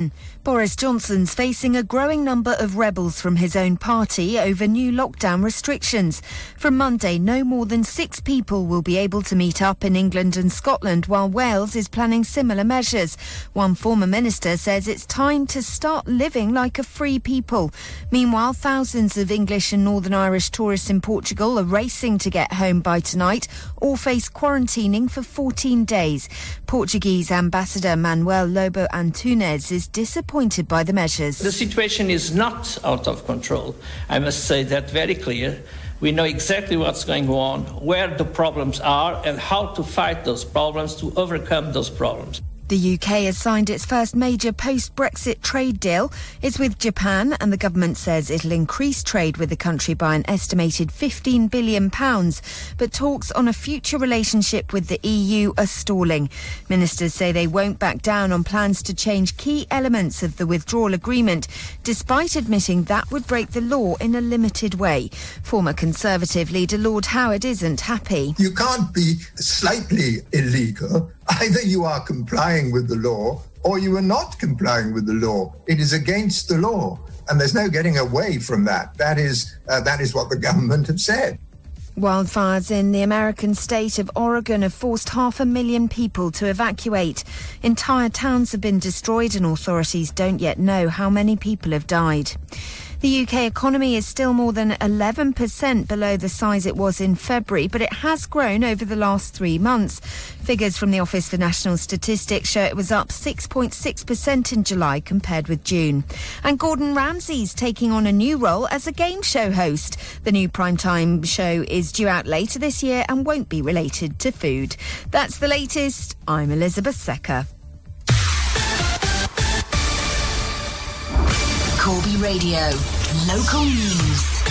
Boris Johnson's facing a growing number of rebels from his own party over new lockdown restrictions. From Monday, no more than six people will be able to meet up in England and Scotland, while Wales is planning similar measures. One former minister says it's time to start living like a free people. Meanwhile, thousands of English and Northern Irish tourists in Portugal are racing to get home by tonight or face quarantining for 14 days. Portuguese Ambassador Manuel Lobo Antunes is disappointed by the measures. The situation is not out of control. I must say that very clear. We know exactly what's going on, where the problems are, and how to fight those problems to overcome those problems. The UK has signed its first major post Brexit trade deal. It's with Japan, and the government says it'll increase trade with the country by an estimated £15 billion. But talks on a future relationship with the EU are stalling. Ministers say they won't back down on plans to change key elements of the withdrawal agreement, despite admitting that would break the law in a limited way. Former Conservative leader Lord Howard isn't happy. You can't be slightly illegal Either you are complying with the law or you are not complying with the law. It is against the law. And there's no getting away from that. That is, uh, that is what the government have said. Wildfires in the American state of Oregon have forced half a million people to evacuate. Entire towns have been destroyed, and authorities don't yet know how many people have died. The UK economy is still more than 11% below the size it was in February, but it has grown over the last three months. Figures from the Office for National Statistics show it was up 6.6% in July compared with June. And Gordon Ramsay's taking on a new role as a game show host. The new primetime show is due out later this year and won't be related to food. That's the latest. I'm Elizabeth Secker. Corby Radio. Local news.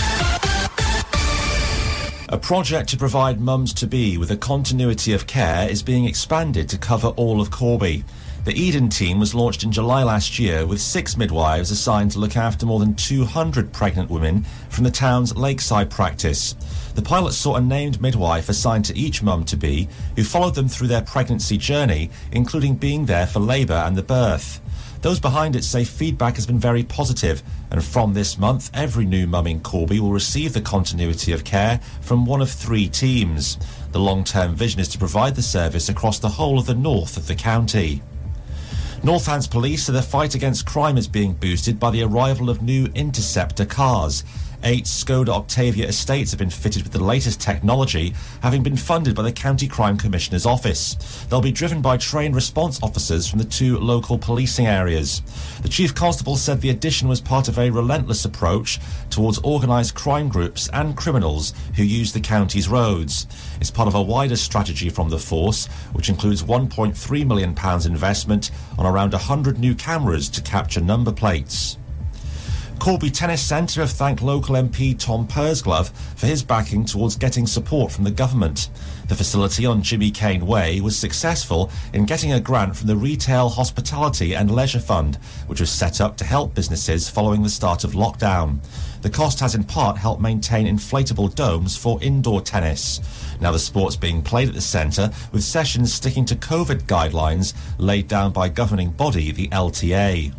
A project to provide mums to be with a continuity of care is being expanded to cover all of Corby. The Eden team was launched in July last year with six midwives assigned to look after more than 200 pregnant women from the town's lakeside practice. The pilot saw a named midwife assigned to each mum to be, who followed them through their pregnancy journey, including being there for labour and the birth. Those behind it say feedback has been very positive, and from this month, every new mum in Corby will receive the continuity of care from one of three teams. The long term vision is to provide the service across the whole of the north of the county. Northants police say the fight against crime is being boosted by the arrival of new Interceptor cars. Eight Skoda Octavia estates have been fitted with the latest technology, having been funded by the County Crime Commissioner's Office. They'll be driven by trained response officers from the two local policing areas. The Chief Constable said the addition was part of a relentless approach towards organised crime groups and criminals who use the county's roads. It's part of a wider strategy from the force, which includes £1.3 million investment on around 100 new cameras to capture number plates. Corby Tennis Centre have thanked local MP Tom Pursglove for his backing towards getting support from the government. The facility on Jimmy Kane Way was successful in getting a grant from the Retail, Hospitality and Leisure Fund, which was set up to help businesses following the start of lockdown. The cost has in part helped maintain inflatable domes for indoor tennis. Now the sport's being played at the centre with sessions sticking to COVID guidelines laid down by governing body, the LTA.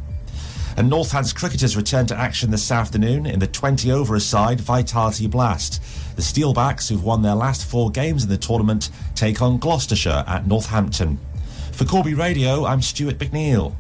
And Northants cricketers return to action this afternoon in the 20 over side Vitality Blast. The Steelbacks, who've won their last four games in the tournament, take on Gloucestershire at Northampton. For Corby Radio, I'm Stuart McNeil.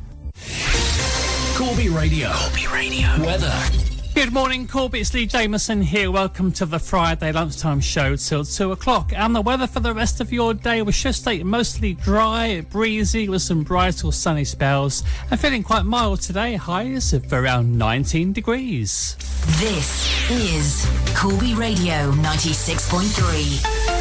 Corby Radio. Corby Radio. Weather. Good morning, Corby. It's Lee Jameson here. Welcome to the Friday lunchtime show till 2 o'clock. And the weather for the rest of your day was just stay mostly dry, breezy, with some bright or sunny spells. And feeling quite mild today, highs of around 19 degrees. This is Corby Radio 96.3.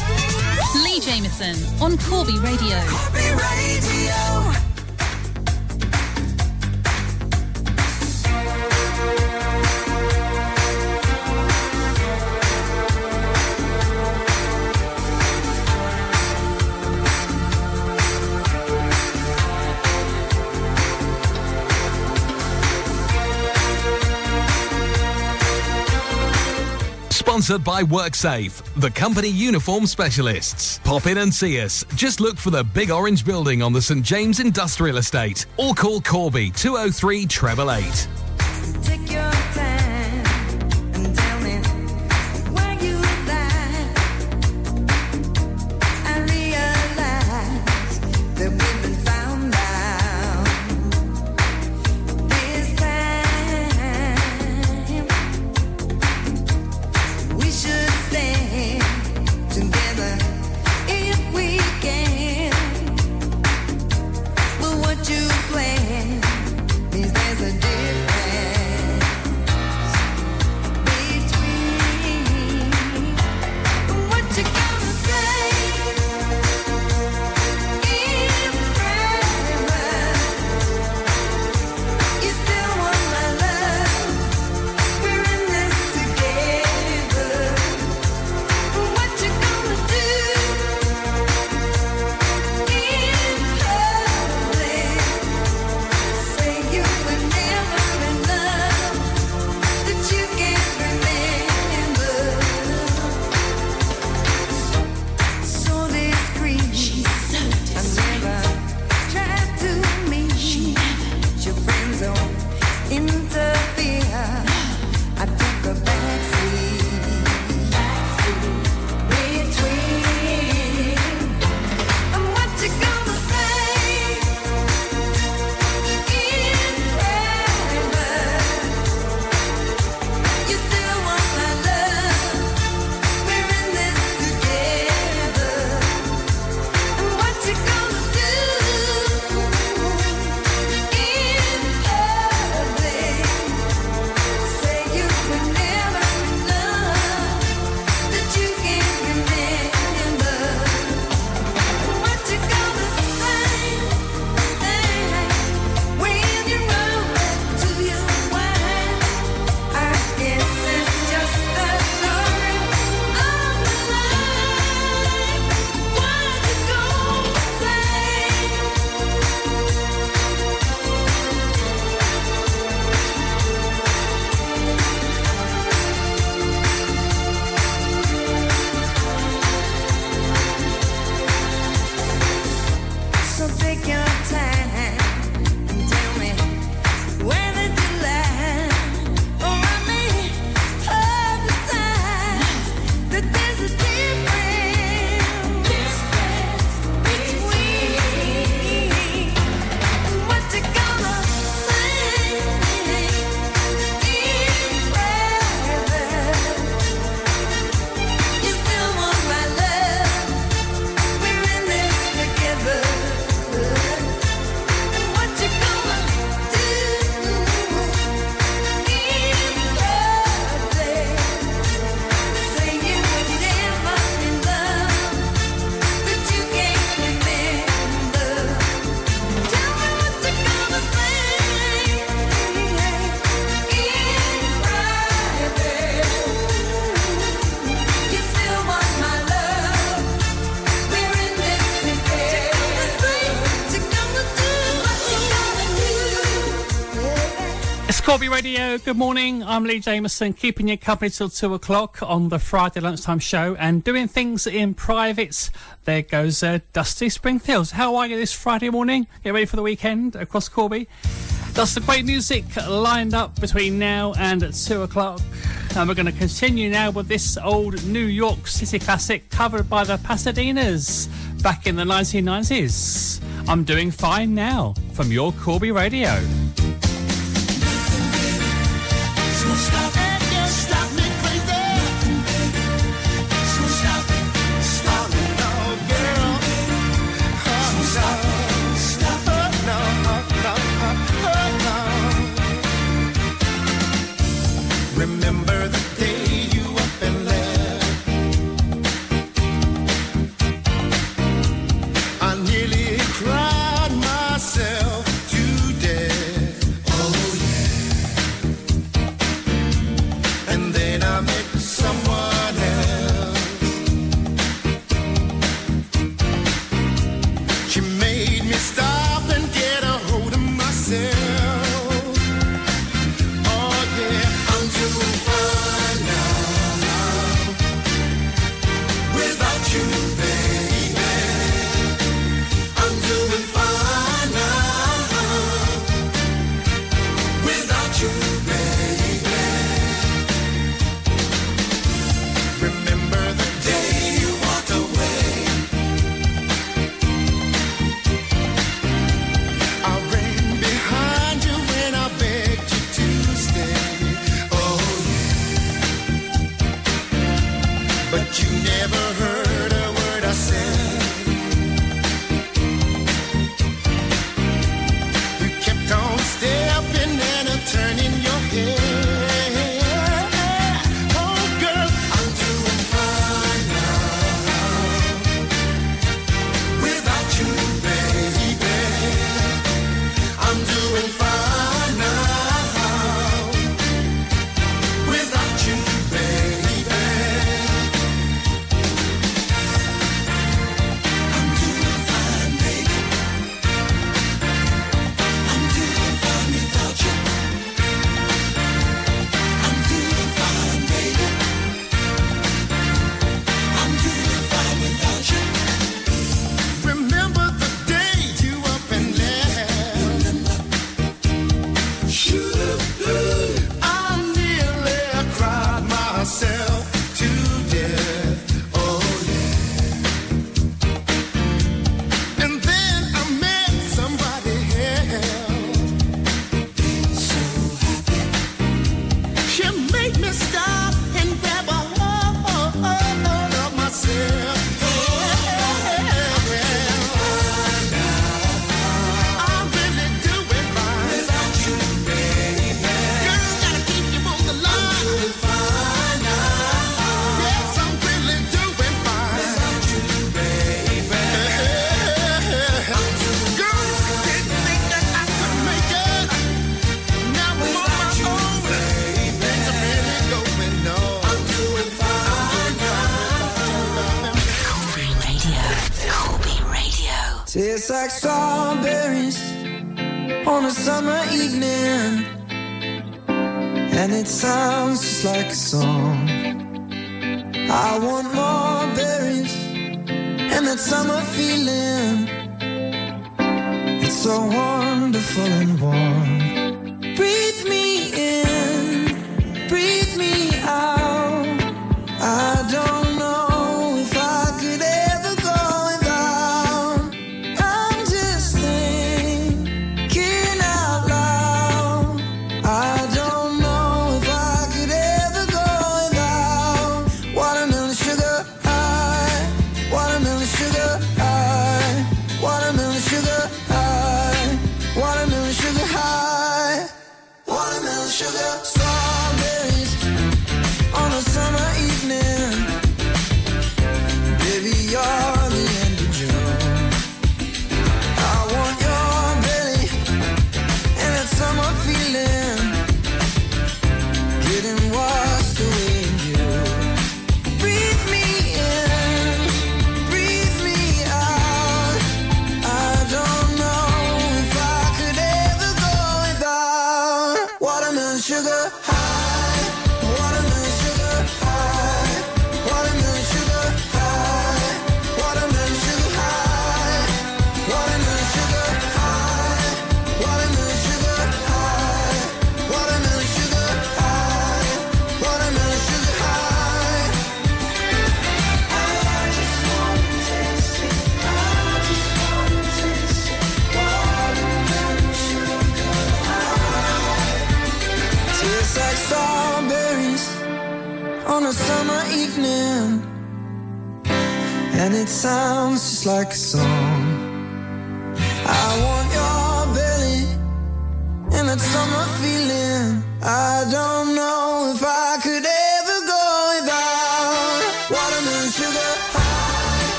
Lee Jameson on Corby Radio. Corby Radio. Sponsored by WorkSafe, the company uniform specialists. Pop in and see us. Just look for the big orange building on the St. James Industrial Estate or call Corby 203 treble eight. Radio, good morning. I'm Lee Jameson, keeping you company till two o'clock on the Friday lunchtime show and doing things in private. There goes uh, Dusty Springfields. How are you this Friday morning? Get ready for the weekend across Corby. That's the great music lined up between now and two o'clock. And we're going to continue now with this old New York City classic covered by the Pasadenas back in the 1990s. I'm doing fine now from your Corby Radio.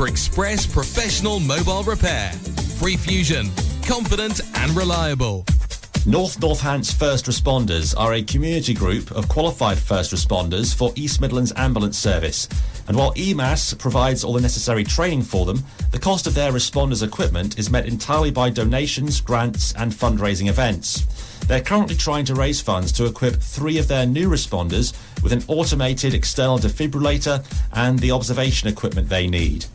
for express professional mobile repair. Free Fusion, confident and reliable. North Northants First Responders are a community group of qualified first responders for East Midlands Ambulance Service. And while EMAS provides all the necessary training for them, the cost of their responders' equipment is met entirely by donations, grants, and fundraising events. They're currently trying to raise funds to equip three of their new responders with an automated external defibrillator and the observation equipment they need.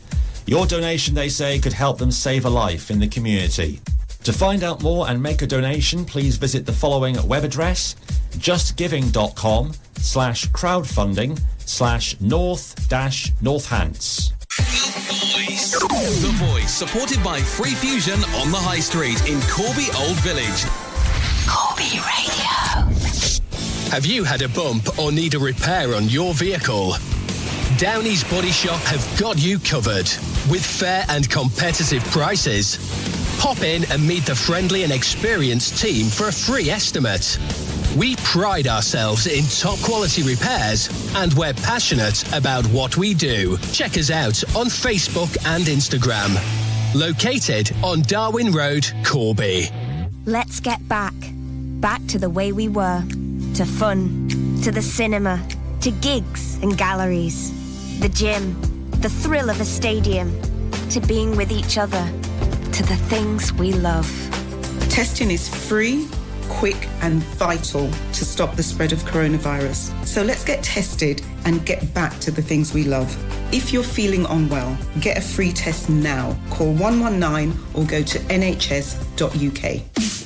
Your donation, they say, could help them save a life in the community. To find out more and make a donation, please visit the following web address justgiving.com slash crowdfunding slash north dash northants. The Voice, supported by Free Fusion on the High Street in Corby Old Village. Corby Radio. Have you had a bump or need a repair on your vehicle? Downey's Body Shop have got you covered with fair and competitive prices. Pop in and meet the friendly and experienced team for a free estimate. We pride ourselves in top quality repairs and we're passionate about what we do. Check us out on Facebook and Instagram. Located on Darwin Road, Corby. Let's get back. Back to the way we were. To fun. To the cinema. To gigs and galleries. The gym. The thrill of a stadium. To being with each other. To the things we love. Testing is free, quick, and vital to stop the spread of coronavirus. So let's get tested and get back to the things we love. If you're feeling unwell, get a free test now. Call 119 or go to nhs.uk.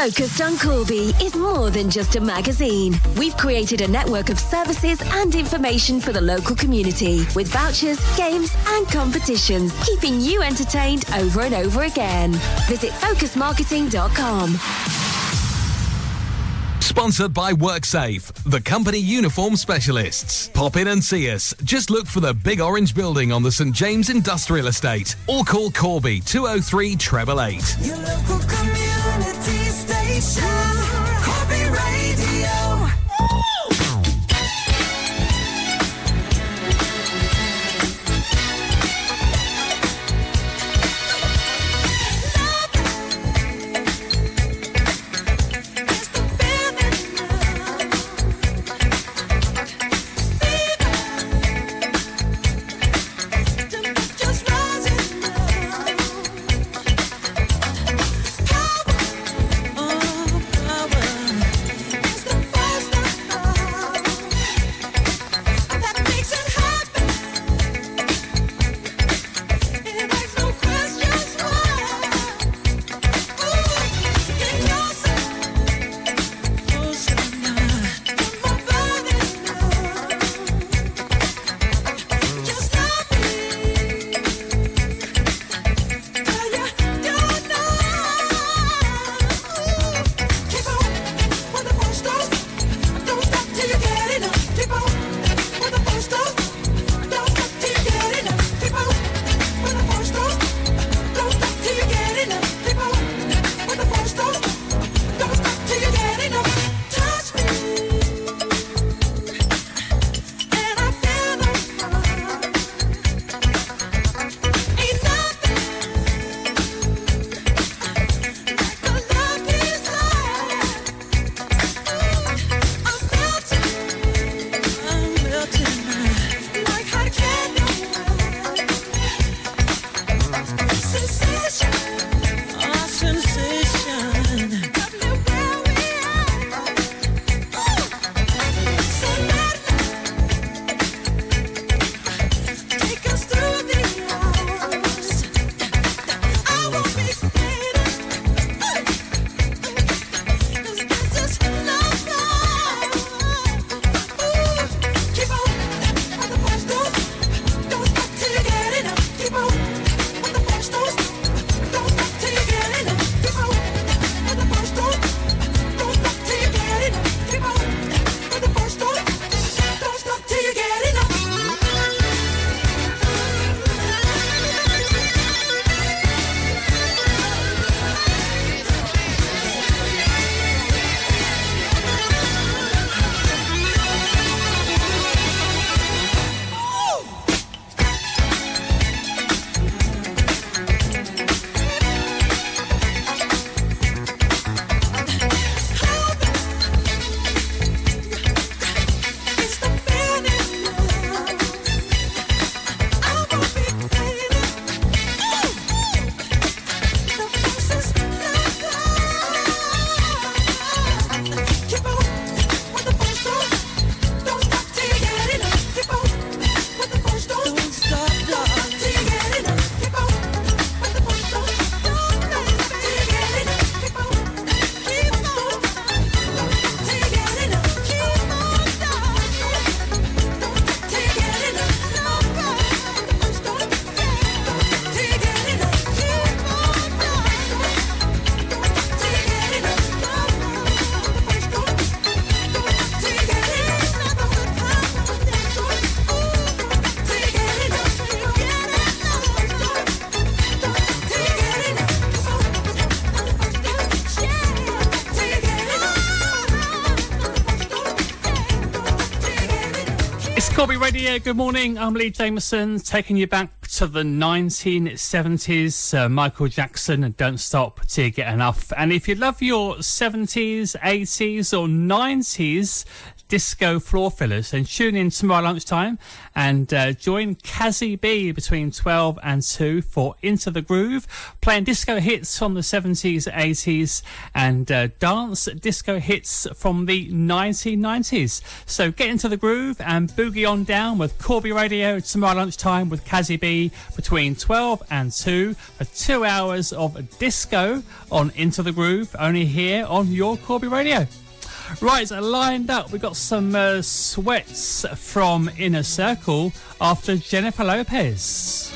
Focused on Corby is more than just a magazine. We've created a network of services and information for the local community with vouchers, games, and competitions, keeping you entertained over and over again. Visit focusmarketing.com. Sponsored by WorkSafe, the company uniform specialists. Pop in and see us. Just look for the big orange building on the St. James Industrial Estate or call Corby 203 888 nation. Radio, good morning. I'm Lee Jameson, taking you back to the 1970s. Uh, Michael Jackson Don't Stop Till You Get Enough. And if you love your 70s, 80s, or 90s disco floor fillers, then tune in tomorrow lunchtime and uh, join Kazzy B between 12 and 2 for Into the Groove, playing disco hits from the 70s, 80s, and uh, dance disco hits from the 1990s. So get into the groove and boogie on down with Corby Radio tomorrow lunchtime with Kazzy B between 12 and 2 for two hours of disco on Into the Groove, only here on your Corby Radio. Right, so lined up, we've got some uh, sweats from Inner Circle after Jennifer Lopez.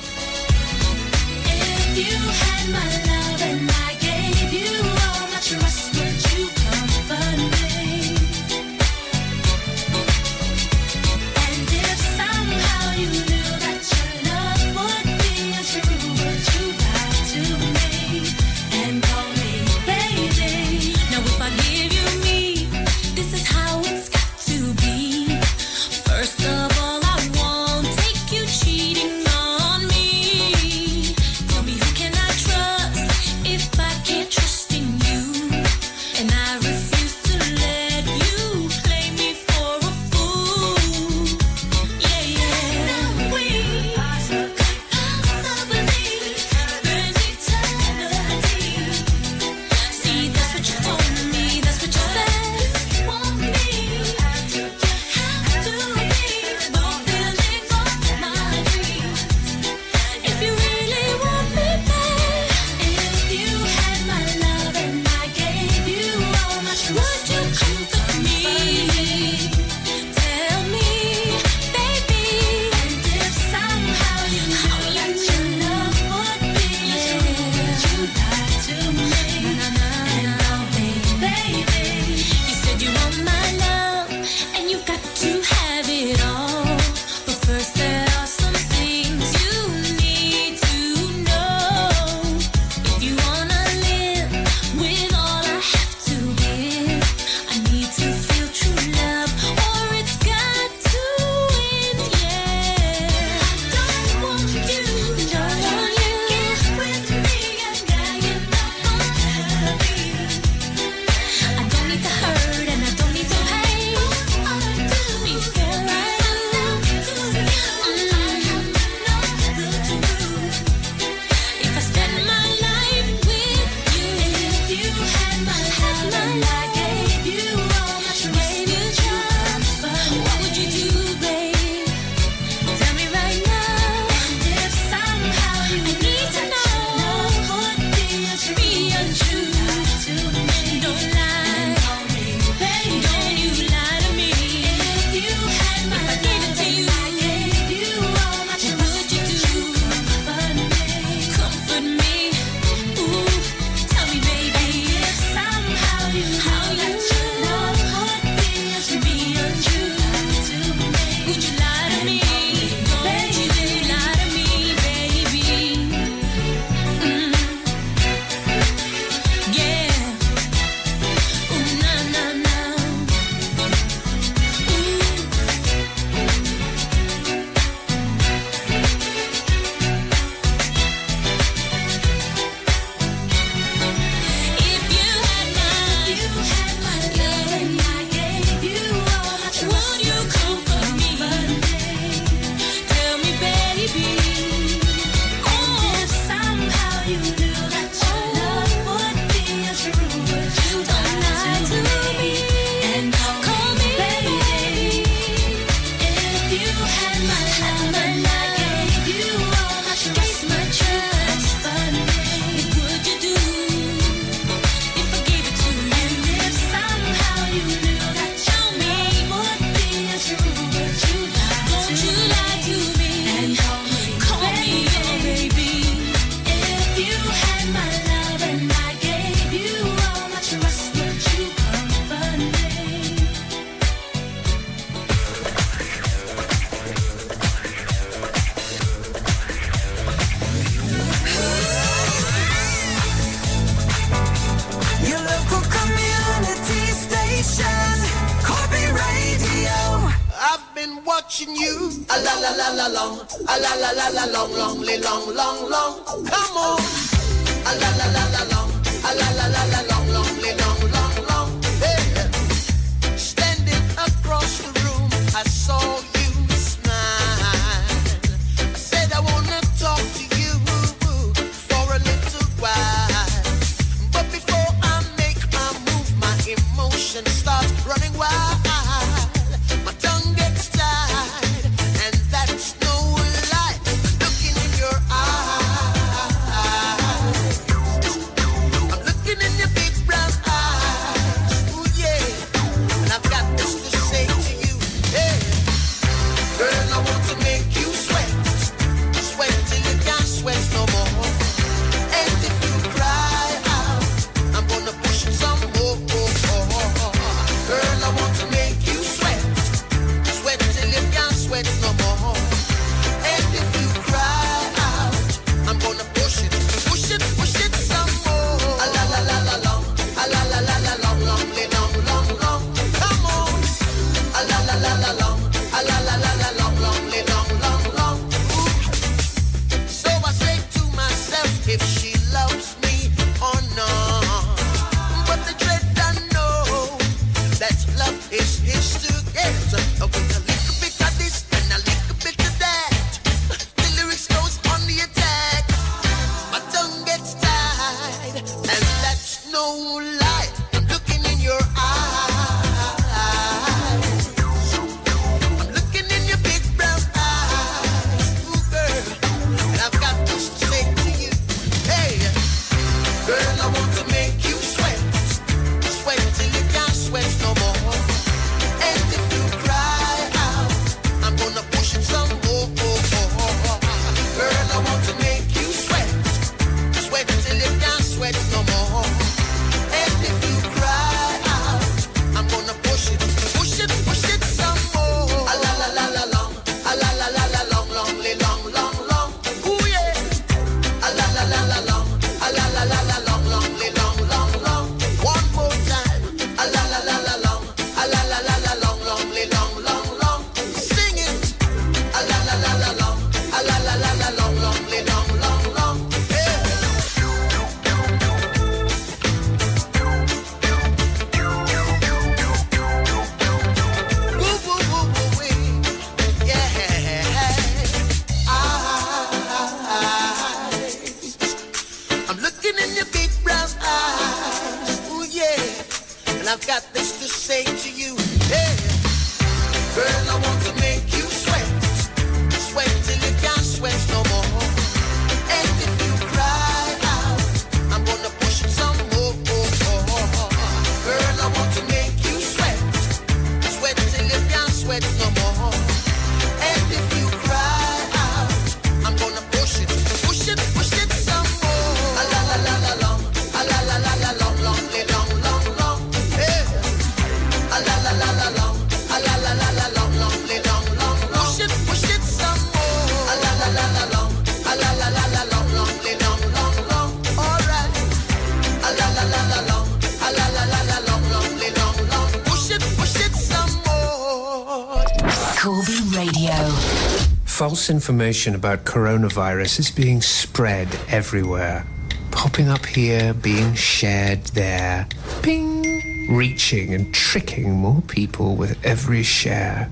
false information about coronavirus is being spread everywhere. Popping up here, being shared there. Bing! Reaching and tricking more people with every share.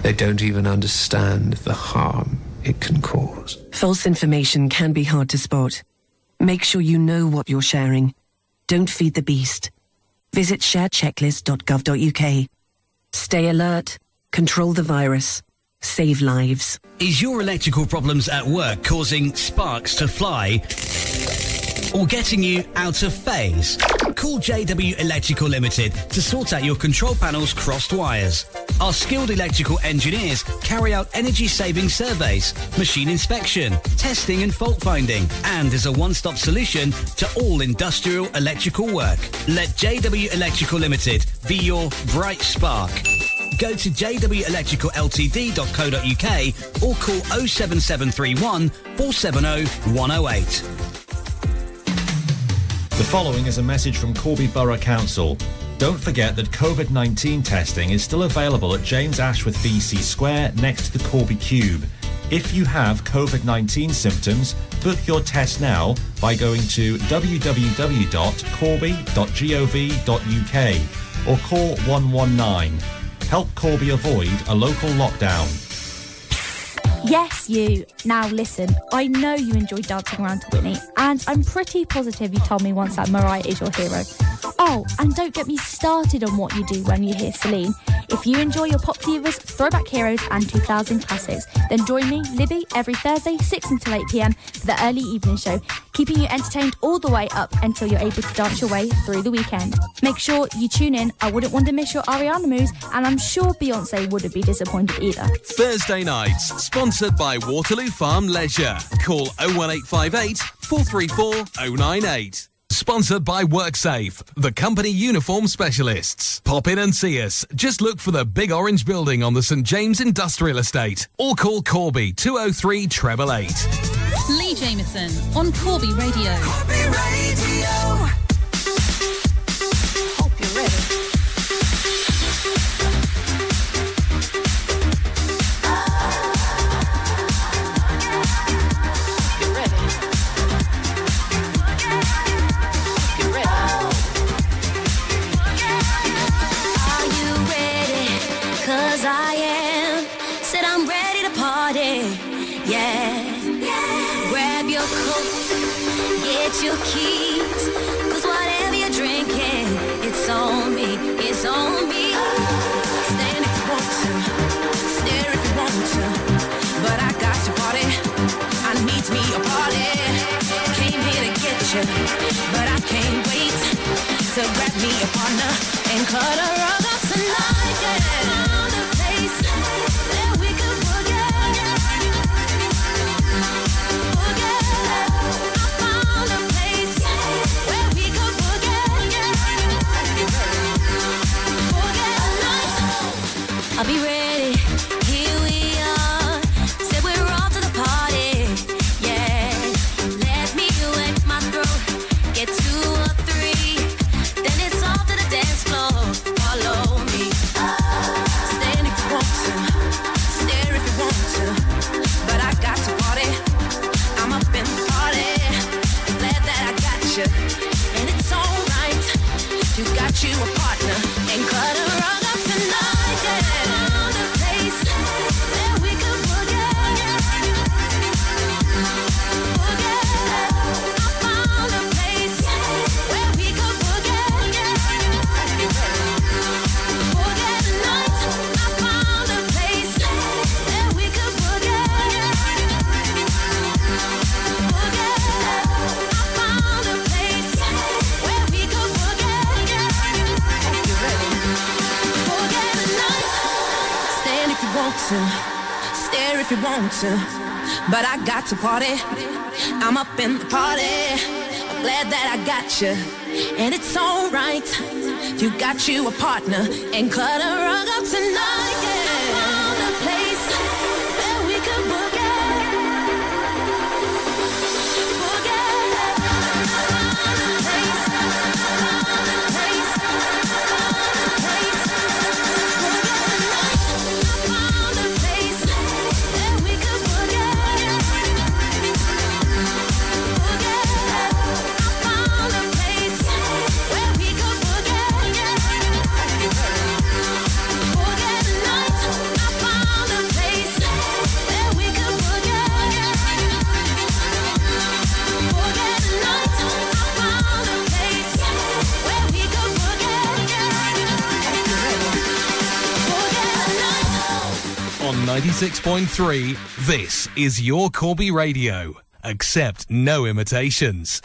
They don't even understand the harm it can cause. False information can be hard to spot. Make sure you know what you're sharing. Don't feed the beast. Visit sharechecklist.gov.uk. Stay alert, control the virus, save lives. Is your electrical problems at work causing sparks to fly or getting you out of phase? Call JW Electrical Limited to sort out your control panel's crossed wires. Our skilled electrical engineers carry out energy saving surveys, machine inspection, testing and fault finding, and is a one-stop solution to all industrial electrical work. Let JW Electrical Limited be your bright spark go to jwelectricalltd.co.uk or call 07731 470 The following is a message from Corby Borough Council. Don't forget that COVID 19 testing is still available at James Ashworth BC Square next to the Corby Cube. If you have COVID 19 symptoms, book your test now by going to www.corby.gov.uk or call 119. Help Corby avoid a local lockdown. Yes, you. Now listen, I know you enjoy dancing around to Whitney, and I'm pretty positive you told me once that Mariah is your hero. Oh, and don't get me started on what you do when you hear Celine. If you enjoy your pop divas, throwback heroes, and 2000 classics, then join me, Libby, every Thursday, 6 until 8 pm for the early evening show, keeping you entertained all the way up until you're able to dance your way through the weekend. Make sure you tune in. I wouldn't want to miss your Ariana moves, and I'm sure Beyonce wouldn't be disappointed either. Thursday nights, sponsored by Waterloo Farm Leisure. Call 01858 434 098. Sponsored by WorkSafe, the company uniform specialists. Pop in and see us. Just look for the big orange building on the St James Industrial Estate or call Corby 203 treble eight. Lee Jameson on Corby Radio. Hope you're ready. Your coat, get your keys. Cause whatever you're drinking, it's on me. It's on me. Stand if you want to, stare if you want to. But I got party. I need a party. Came here to get you, but I can't wait to grab me a partner and cut rug up tonight. Yeah. To party. I'm up in the party. I'm glad that I got you, and it's alright. You got you a partner, and cut a rug up tonight. Yeah. 96.3, this is your Corby Radio. Accept no imitations.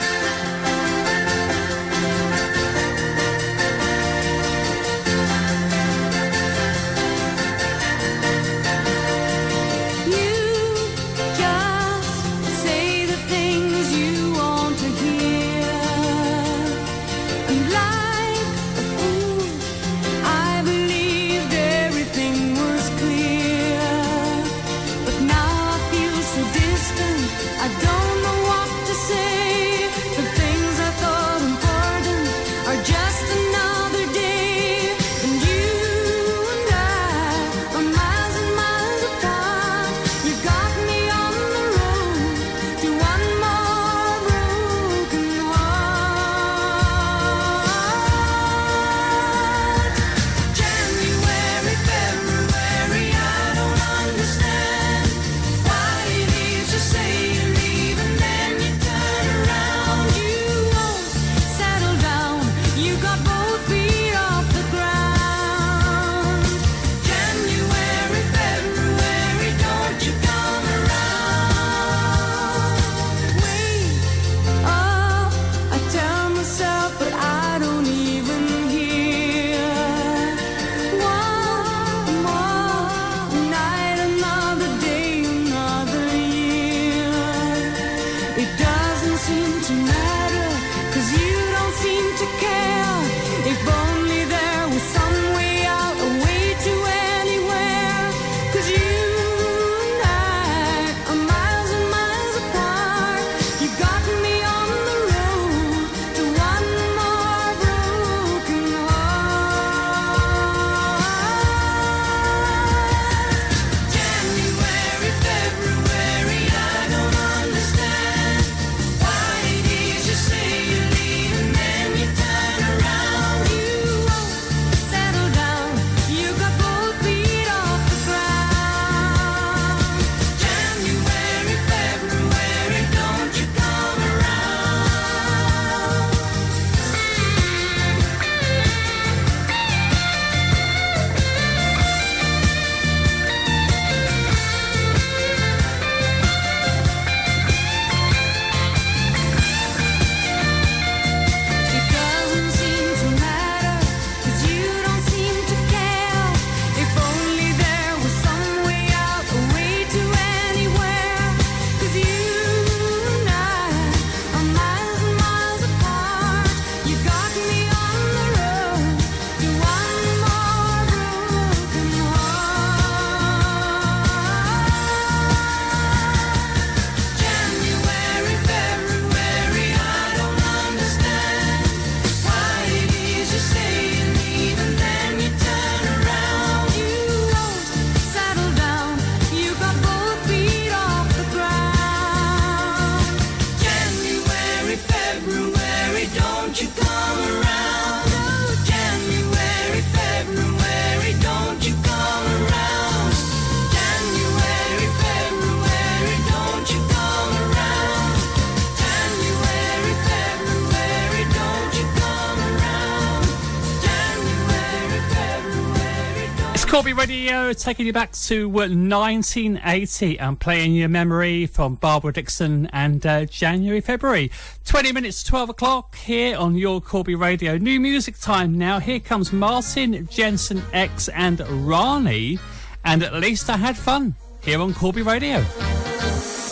taking you back to uh, 1980 and playing your memory from Barbara Dickson and uh, January, February. 20 minutes to 12 o'clock here on your Corby Radio. New music time now. Here comes Martin, Jensen X, and Rani. And at least I had fun here on Corby Radio.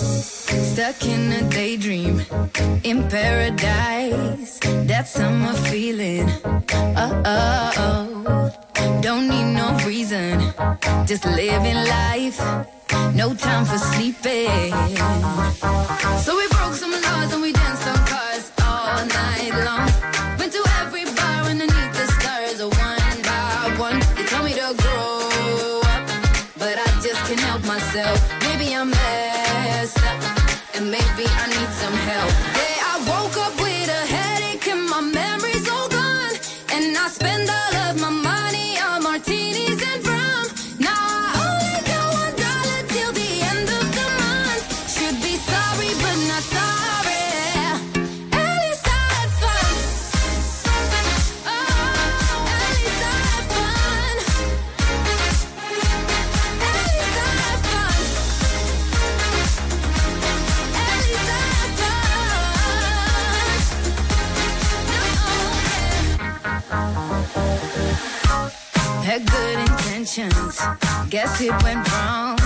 Stuck in a daydream, in paradise. That summer I'm feeling. Oh, oh, oh. Don't need no reason, just living life. No time for sleeping. So we broke some laws and we danced on cars all night long. intentions. Guess it went wrong.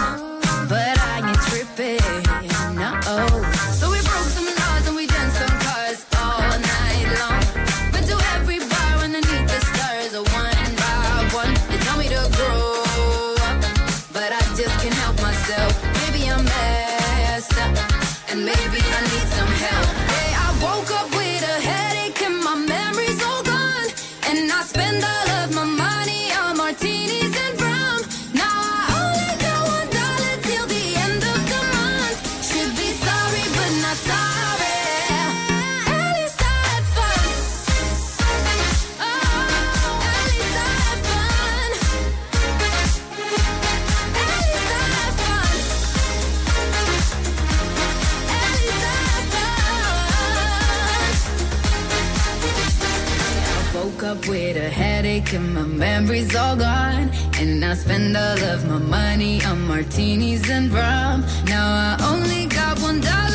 And my memories all gone. And I spend all of my money on martinis and rum. Now I only got one dollar.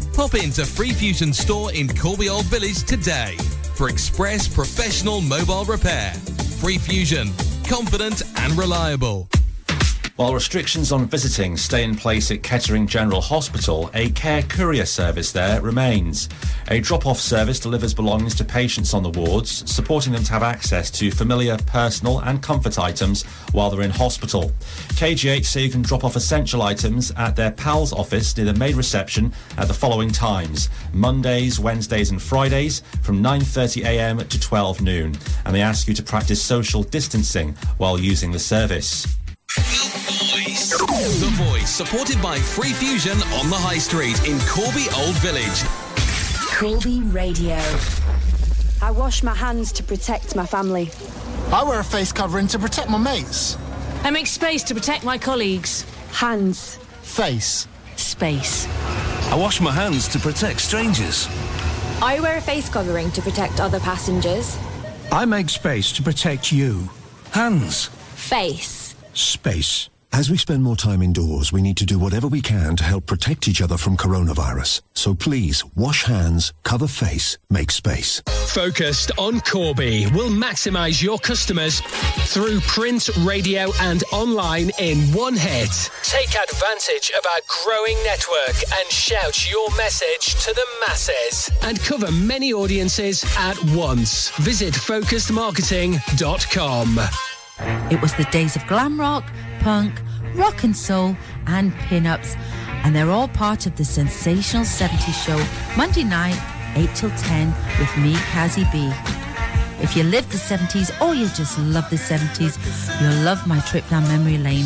Pop into Free Fusion store in Corby Old Village today for express professional mobile repair. Free Fusion, confident and reliable. While restrictions on visiting stay in place at Kettering General Hospital, a care courier service there remains. A drop-off service delivers belongings to patients on the wards, supporting them to have access to familiar, personal and comfort items while they're in hospital. KGH say you can drop off essential items at their PALS office near the maid reception at the following times. Mondays, Wednesdays and Fridays from 9.30am to 12 noon. And they ask you to practice social distancing while using the service. The Voice, supported by Free Fusion on the High Street in Corby Old Village. Corby Radio. I wash my hands to protect my family. I wear a face covering to protect my mates. I make space to protect my colleagues. Hands. Face. Space. I wash my hands to protect strangers. I wear a face covering to protect other passengers. I make space to protect you. Hands. Face. Space. As we spend more time indoors, we need to do whatever we can to help protect each other from coronavirus. So please, wash hands, cover face, make space. Focused on Corby will maximise your customers through print, radio, and online in one hit. Take advantage of our growing network and shout your message to the masses and cover many audiences at once. Visit focusedmarketing.com. It was the days of glam rock, punk, rock and soul, and pin-ups, and they're all part of the sensational 70s show Monday night, 8 till 10, with me, Kazzy B. If you lived the 70s or you just love the 70s, you'll love my trip down memory lane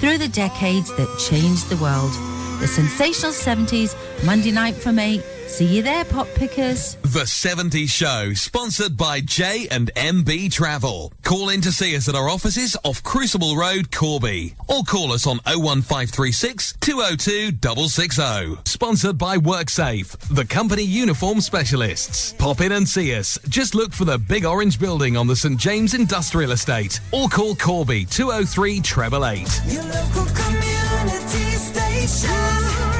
through the decades that changed the world. The sensational 70s, Monday night from 8. See you there, pop pickers. The 70s Show, sponsored by J and MB Travel. Call in to see us at our offices off Crucible Road, Corby, or call us on 01536 202 660. Sponsored by WorkSafe, the company uniform specialists. Pop in and see us. Just look for the big orange building on the St James Industrial Estate, or call Corby 203 888. Your local community station.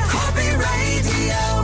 Corby Radio.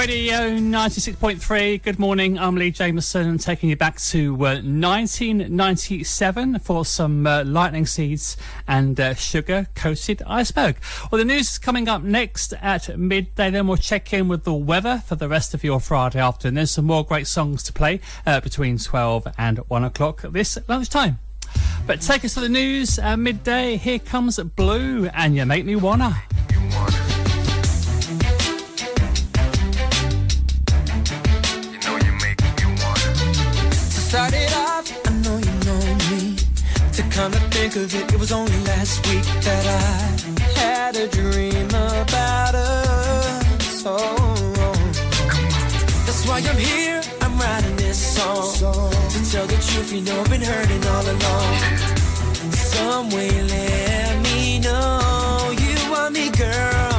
Radio 96.3. Good morning. I'm Lee Jameson, taking you back to uh, 1997 for some uh, lightning seeds and uh, sugar coated iceberg. Well, the news is coming up next at midday. Then we'll check in with the weather for the rest of your Friday afternoon. There's some more great songs to play uh, between 12 and 1 o'clock this lunchtime. But take us to the news at midday. Here comes Blue, and you make me wanna. Think of it, it was only last week that I had a dream about us. Oh, that's why I'm here. I'm writing this song to tell the truth. You know, I've been hurting all along. Some way, let me know you want me, girl.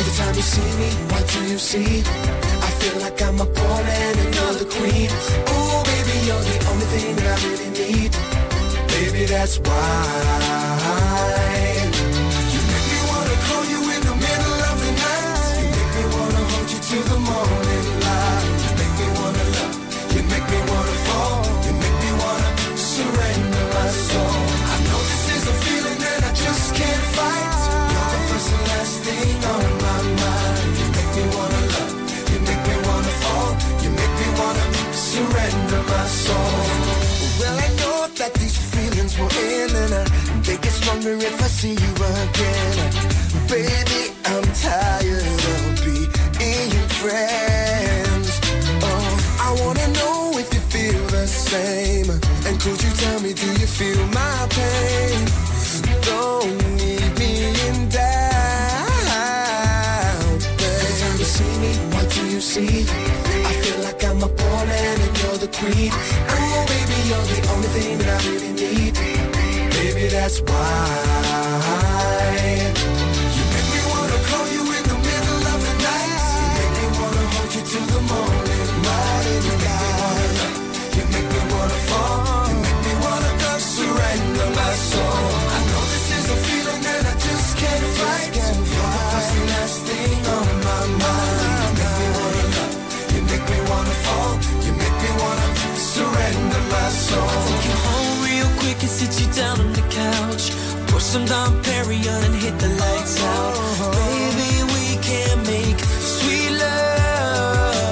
Every time you see me, what do you see? I feel like I'm a pawn and another queen. Oh, baby, you're the only thing that I really need. That's why. End and I think it's stronger if I see you again. Baby, I'm tired of being your friends. Oh, I wanna know if you feel the same. And could you tell me, do you feel my pain? Don't leave me in doubt. Every time you see me, what do you see? I feel like I'm a pawn and you're the queen. That's why. And hit the lights out. Baby, we can make sweet love.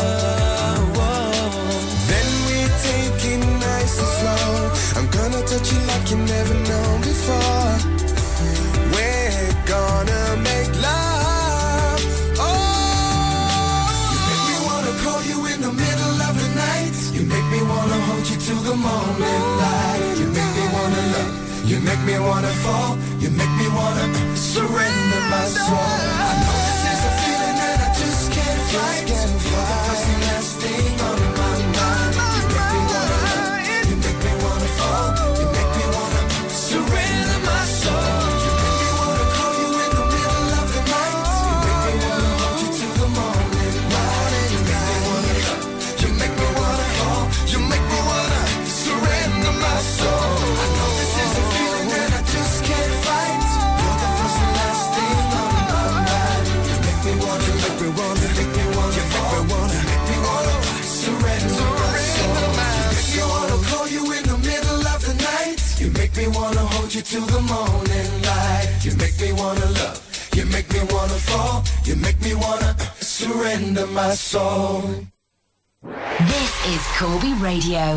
Then we take it nice and slow. I'm gonna touch you like you never known before. We're gonna make love. Oh, you make me wanna call you in the middle of the night. You make me wanna hold you till the morning light. You make me wanna love. You make me wanna fall. Wanna surrender my soul. Till the morning light. You make me wanna love. You make me wanna fall. You make me wanna surrender my soul. This is Corby Radio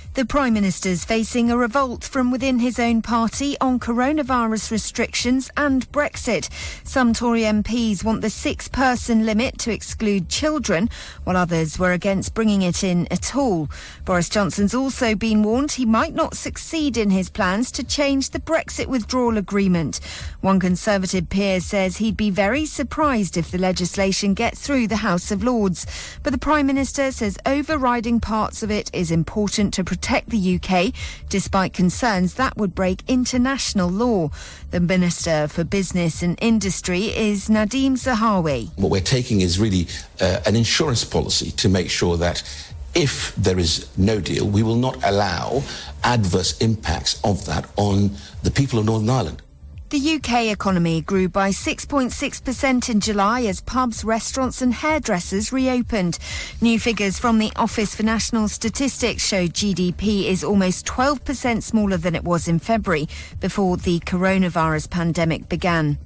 the Prime Minister's facing a revolt from within his own party on coronavirus restrictions and Brexit. Some Tory MPs want the six person limit to exclude children, while others were against bringing it in at all. Boris Johnson's also been warned he might not succeed in his plans to change the Brexit withdrawal agreement. One Conservative peer says he'd be very surprised if the legislation gets through the House of Lords. But the Prime Minister says overriding parts of it is important to protect the UK, despite concerns that would break international law. The Minister for Business and Industry is Nadhim Zahawi. What we're taking is really uh, an insurance policy to make sure that if there is no deal, we will not allow adverse impacts of that on the people of Northern Ireland. The UK economy grew by 6.6% in July as pubs, restaurants and hairdressers reopened. New figures from the Office for National Statistics show GDP is almost 12% smaller than it was in February before the coronavirus pandemic began.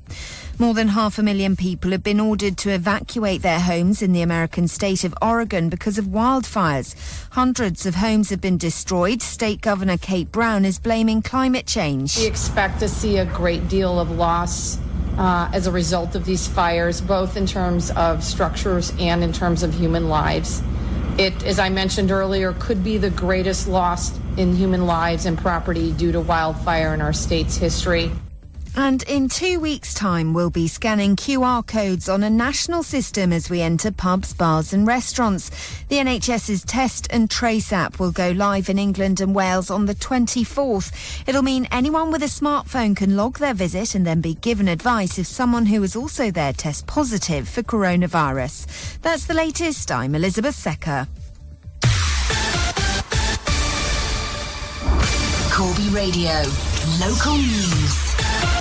More than half a million people have been ordered to evacuate their homes in the American state of Oregon because of wildfires. Hundreds of homes have been destroyed. State Governor Kate Brown is blaming climate change. We expect to see a great deal of loss uh, as a result of these fires, both in terms of structures and in terms of human lives. It, as I mentioned earlier, could be the greatest loss in human lives and property due to wildfire in our state's history. And in two weeks' time, we'll be scanning QR codes on a national system as we enter pubs, bars, and restaurants. The NHS's Test and Trace app will go live in England and Wales on the 24th. It'll mean anyone with a smartphone can log their visit and then be given advice if someone who is also there tests positive for coronavirus. That's the latest. I'm Elizabeth Secker. Corby Radio. Local news.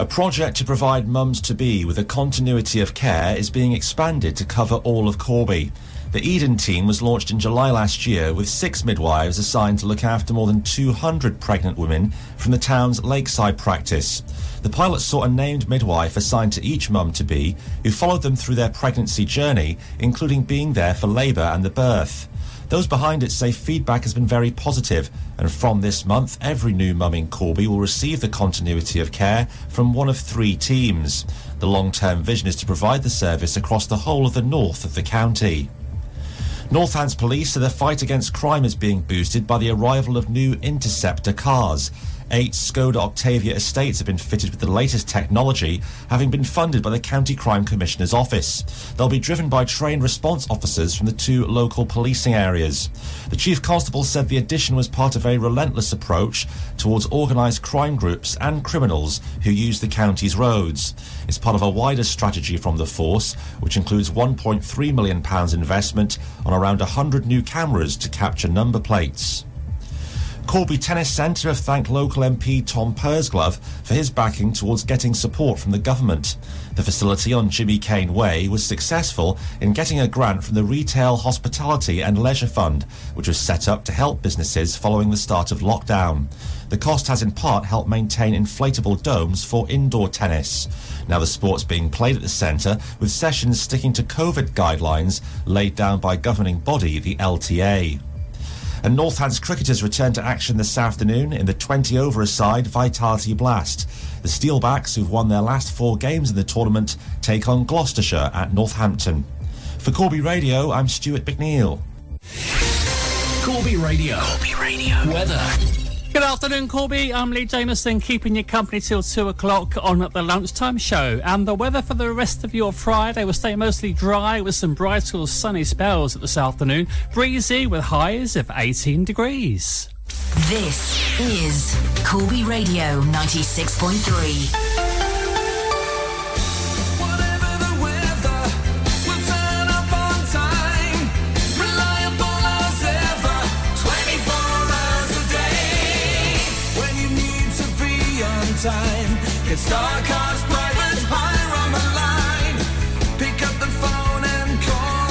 A project to provide mums to be with a continuity of care is being expanded to cover all of Corby. The Eden team was launched in July last year with six midwives assigned to look after more than 200 pregnant women from the town's lakeside practice. The pilot saw a named midwife assigned to each mum to be who followed them through their pregnancy journey, including being there for labour and the birth. Those behind it say feedback has been very positive, and from this month, every new mum in Corby will receive the continuity of care from one of three teams. The long term vision is to provide the service across the whole of the north of the county. Northants police say the fight against crime is being boosted by the arrival of new Interceptor cars. Eight Skoda Octavia estates have been fitted with the latest technology, having been funded by the County Crime Commissioner's Office. They'll be driven by trained response officers from the two local policing areas. The Chief Constable said the addition was part of a relentless approach towards organised crime groups and criminals who use the county's roads. It's part of a wider strategy from the force, which includes £1.3 million investment on around 100 new cameras to capture number plates. Corby Tennis Centre have thanked local MP Tom Pursglove for his backing towards getting support from the government. The facility on Jimmy Kane Way was successful in getting a grant from the Retail, Hospitality and Leisure Fund, which was set up to help businesses following the start of lockdown. The cost has in part helped maintain inflatable domes for indoor tennis. Now the sport's being played at the centre with sessions sticking to COVID guidelines laid down by governing body, the LTA. And Northants cricketers return to action this afternoon in the 20 over side Vitality Blast. The Steelbacks, who've won their last four games in the tournament, take on Gloucestershire at Northampton. For Corby Radio, I'm Stuart McNeil. Corby Radio. Corby Radio. Weather. Good afternoon, Corby. I'm Lee Jameson, keeping you company till 2 o'clock on the lunchtime show. And the weather for the rest of your Friday will stay mostly dry with some bright or sunny spells this afternoon. Breezy with highs of 18 degrees. This is Corby Radio 96.3. It's Starcast Private Hire on the line. Pick up the phone and call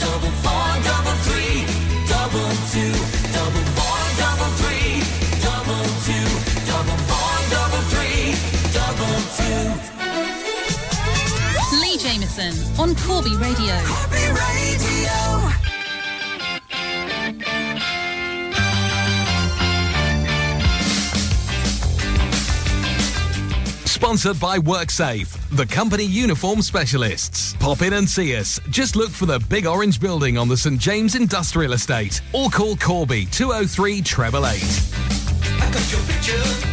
double four double three double two double four double three double two double four double three double two. Lee Jameson on Corby Radio. Corby Radio. Sponsored by WorkSafe, the company uniform specialists. Pop in and see us. Just look for the big orange building on the St. James Industrial Estate or call Corby 203 888.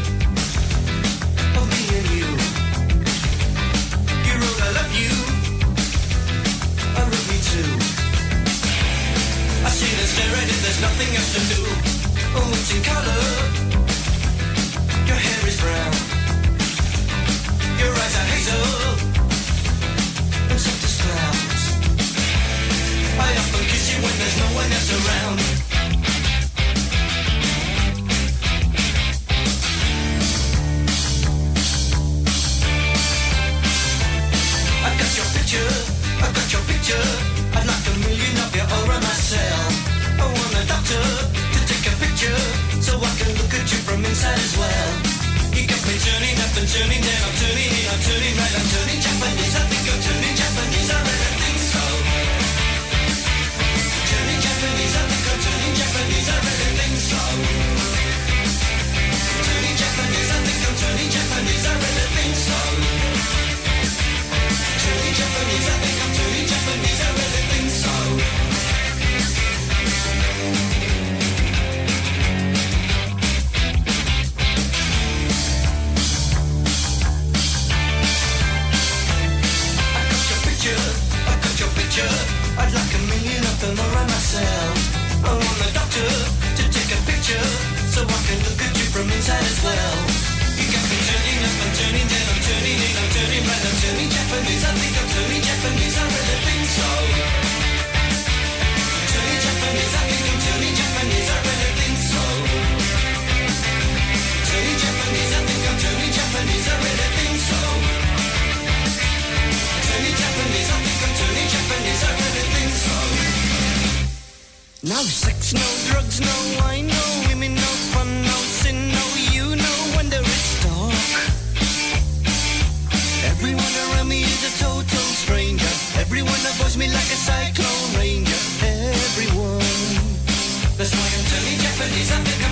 y se acerca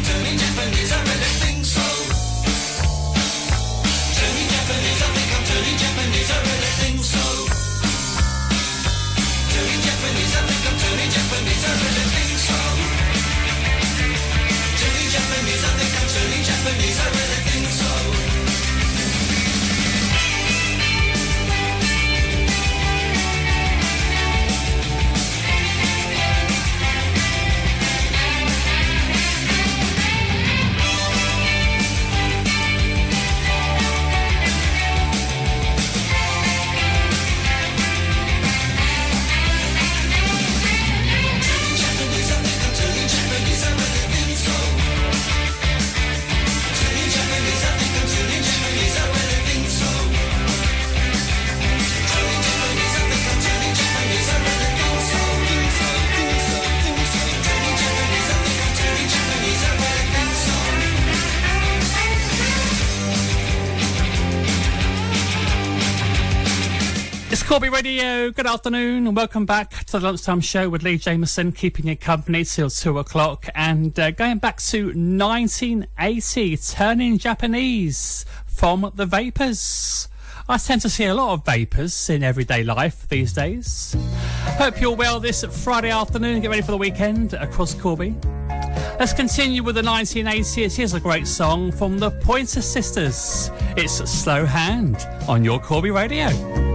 good afternoon and welcome back to the Lunchtime Show with Lee Jameson, keeping you company till 2 o'clock and uh, going back to 1980, turning Japanese from the Vapors. I tend to see a lot of vapors in everyday life these days. Hope you're well this Friday afternoon. Get ready for the weekend across Corby. Let's continue with the 1980s. Here's a great song from the Pointer Sisters. It's Slow Hand on your Corby Radio.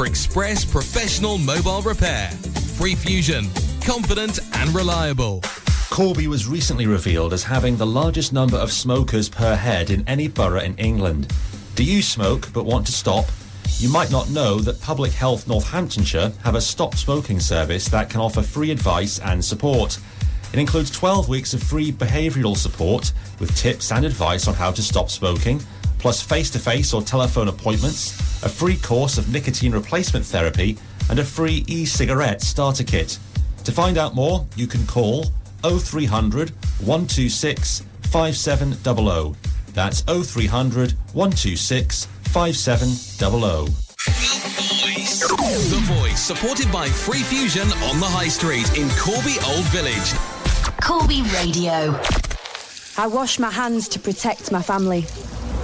for express professional mobile repair. Free Fusion, confident and reliable. Corby was recently revealed as having the largest number of smokers per head in any borough in England. Do you smoke but want to stop? You might not know that Public Health Northamptonshire have a stop smoking service that can offer free advice and support. It includes 12 weeks of free behavioural support with tips and advice on how to stop smoking, plus face to face or telephone appointments, a free course of nicotine replacement therapy, and a free e cigarette starter kit. To find out more, you can call 0300 126 5700. That's 0300 126 5700. The Voice, supported by Free Fusion on the High Street in Corby Old Village. Corby Radio. I wash my hands to protect my family.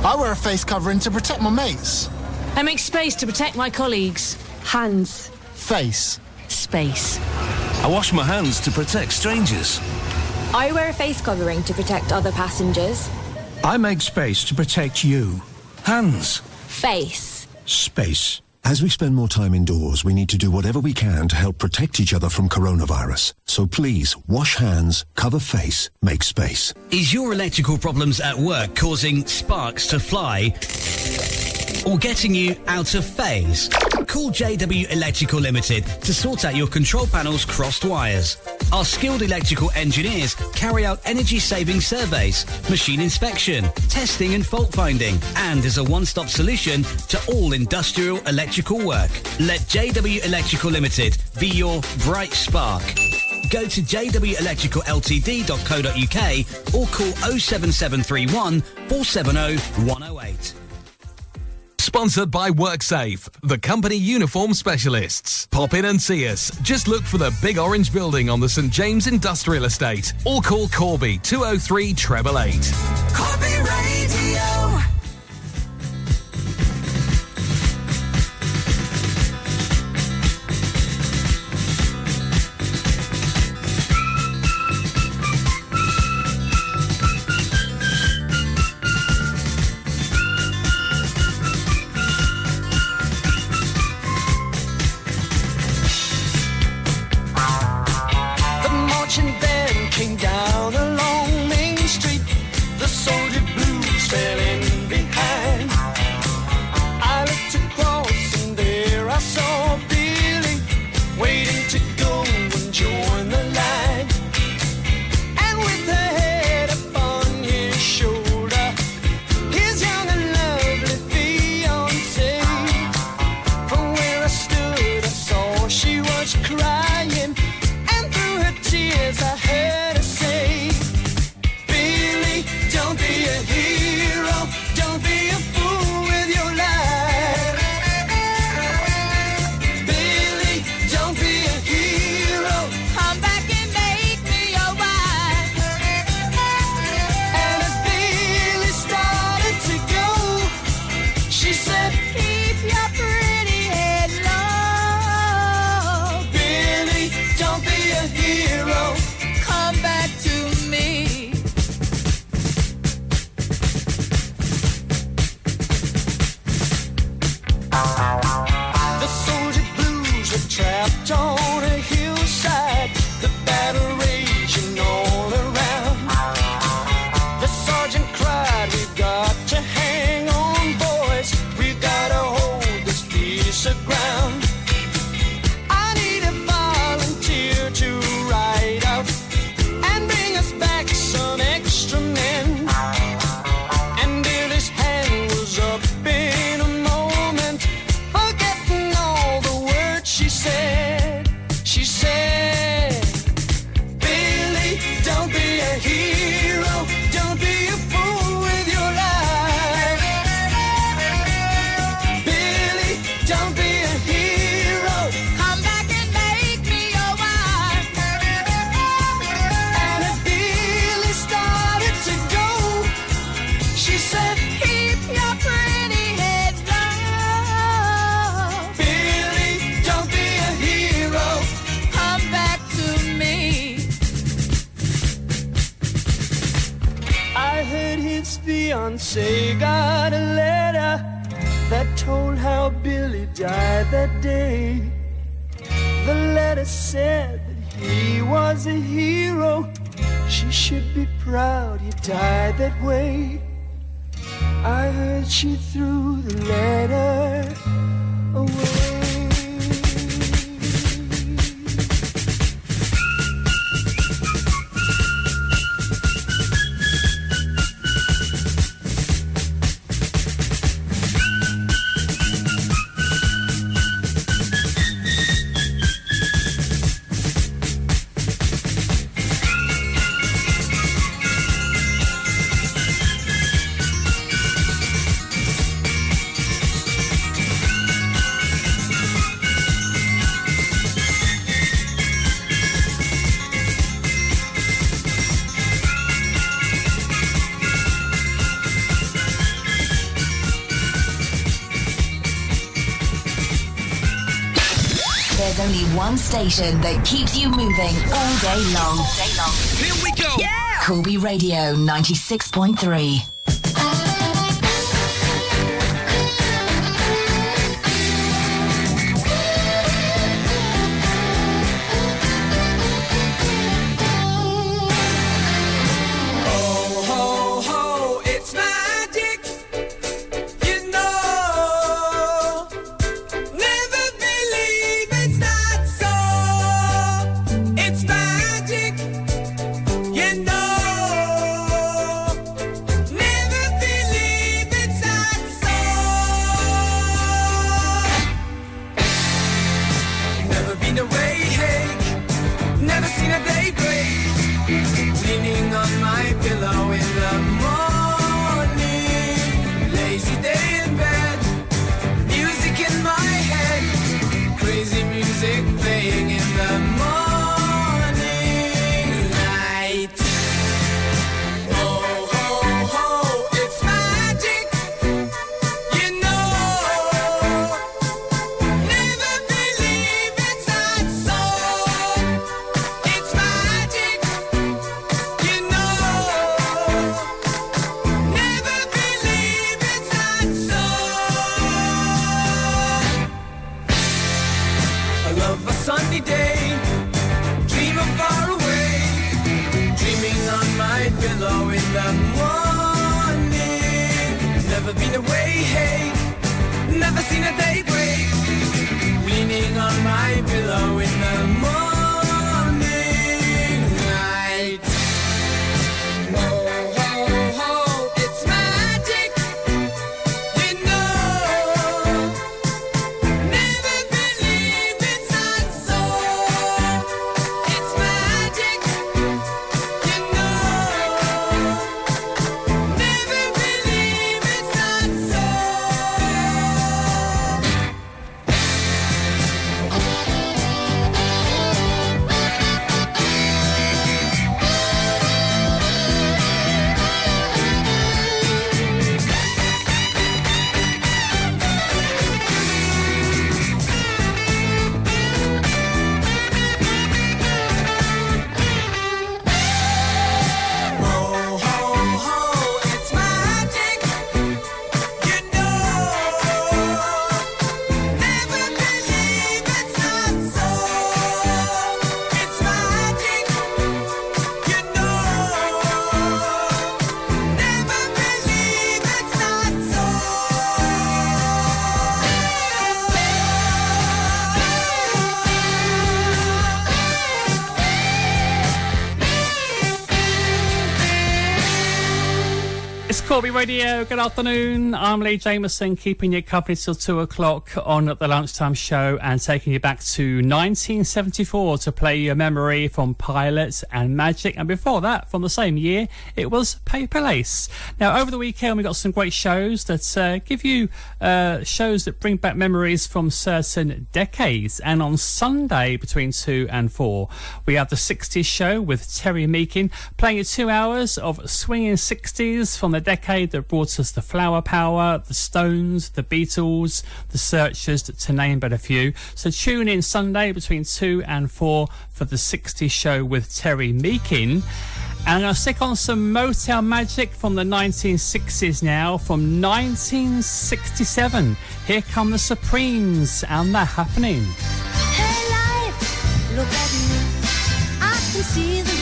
I wear a face covering to protect my mates. I make space to protect my colleagues. Hands. Face. Space. I wash my hands to protect strangers. I wear a face covering to protect other passengers. I make space to protect you. Hands. Face. Space. As we spend more time indoors, we need to do whatever we can to help protect each other from coronavirus. So please, wash hands, cover face, make space. Is your electrical problems at work causing sparks to fly or getting you out of phase? Call JW Electrical Limited to sort out your control panel's crossed wires. Our skilled electrical engineers carry out energy saving surveys, machine inspection, testing and fault finding, and is a one-stop solution to all industrial electrical work. Let JW Electrical Limited be your bright spark go to jwelectricalltd.co.uk or call 07731 470 108. Sponsored by WorkSafe, the company uniform specialists. Pop in and see us. Just look for the big orange building on the St. James Industrial Estate or call Corby 203 888. Corby Radio. station that keeps you moving all day long. All day long. Here we go. Yeah. Corby Radio 96.3. Corby Radio. Good afternoon. I'm Lee Jameson, keeping you company till two o'clock on the lunchtime show and taking you back to 1974 to play your memory from Pilots and Magic. And before that, from the same year, it was Paper Lace. Now, over the weekend, we got some great shows that uh, give you uh, shows that bring back memories from certain decades. And on Sunday, between two and four, we have the 60s show with Terry Meakin playing you two hours of swinging 60s from the decade that brought us the Flower Power, the Stones, the Beatles, the Searchers, to name but a few. So tune in Sunday between 2 and 4 for the 60s show with Terry Meakin. And to stick on some Motown Magic from the 1960s now, from 1967. Here come the Supremes, and they're happening. Hey life, look at me. I can see the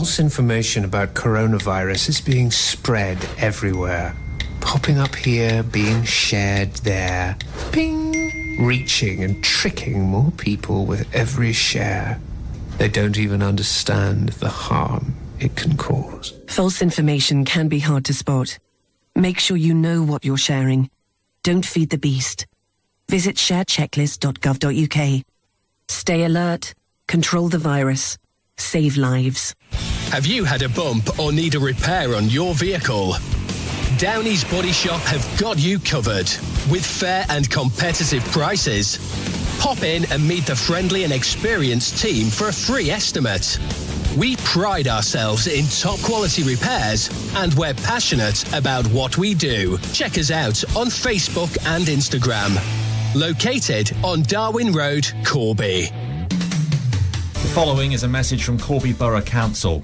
False information about coronavirus is being spread everywhere. Popping up here, being shared there. Ping! Reaching and tricking more people with every share. They don't even understand the harm it can cause. False information can be hard to spot. Make sure you know what you're sharing. Don't feed the beast. Visit sharechecklist.gov.uk. Stay alert, control the virus, save lives. Have you had a bump or need a repair on your vehicle? Downey's Body Shop have got you covered with fair and competitive prices. Pop in and meet the friendly and experienced team for a free estimate. We pride ourselves in top quality repairs and we're passionate about what we do. Check us out on Facebook and Instagram. Located on Darwin Road, Corby. The following is a message from Corby Borough Council.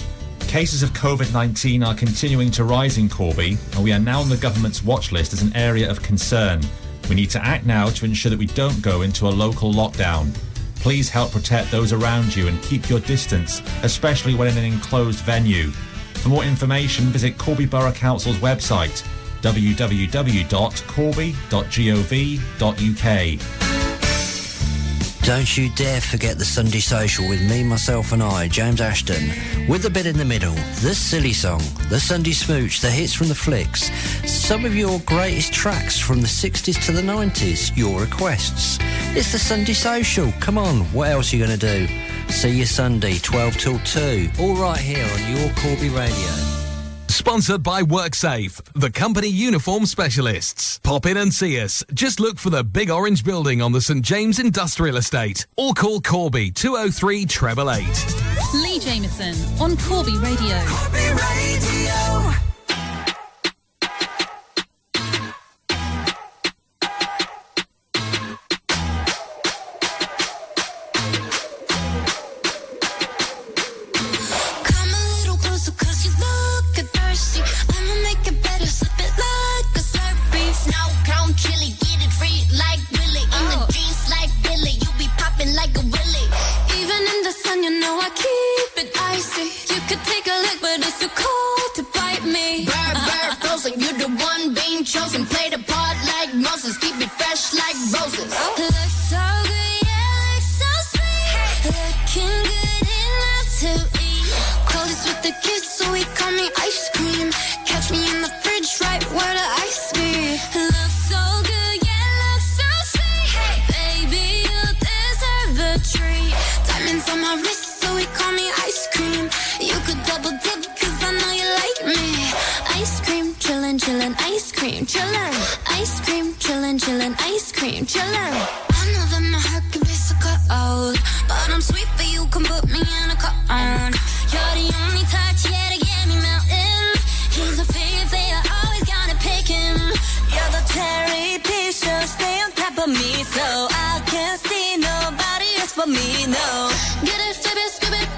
Cases of COVID 19 are continuing to rise in Corby, and we are now on the government's watch list as an area of concern. We need to act now to ensure that we don't go into a local lockdown. Please help protect those around you and keep your distance, especially when in an enclosed venue. For more information, visit Corby Borough Council's website www.corby.gov.uk. Don't you dare forget the Sunday Social with me, myself, and I, James Ashton. With a bit in the middle, the silly song, the Sunday Smooch, the hits from the flicks, some of your greatest tracks from the 60s to the 90s, your requests. It's the Sunday Social. Come on, what else are you going to do? See you Sunday, 12 till 2, all right here on your Corby Radio. Sponsored by WorkSafe, the company uniform specialists. Pop in and see us. Just look for the big orange building on the St James Industrial Estate or call Corby 203 treble eight. Lee Jameson on Corby Radio. Come frozen, you the one being chosen. Play the part like Moses, keep it fresh like roses. Look so chillin', ice cream, chillin', ice cream, chillin', chillin', ice cream, chillin'. I know that my heart can be so cold, but I'm sweet, but you can put me in a cone. You're the only touch, yet to get me melting. He's a favorite, I always gotta pick him. You're the cherry picture, stay on top of me, so I can't see nobody else but me, no. Get it, flip it, skip it.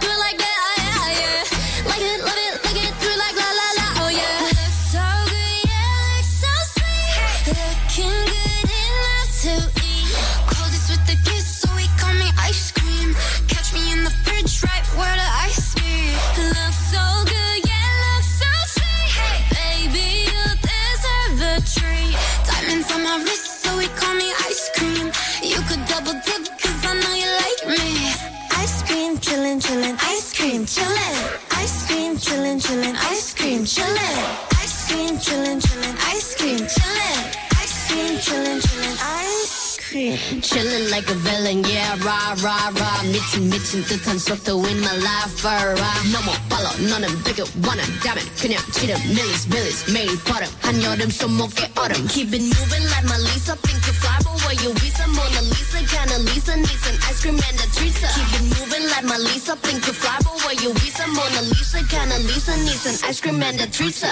미친, 미친 듯한 속도 in my life, alright. 너무 빨라, 너는 되게 원한다면 그냥 지름, millies, millies, 매일 버릇. 한여름 손목에 얼음. Keep it moving like my Lisa. Think you fly, but where you visa? Mona Lisa, kinda Lisa, needs an ice cream and a treatza. Keep it moving like my Lisa. Think you fly, but where you visa? Mona Lisa, kinda Lisa, needs an ice cream and a treatza.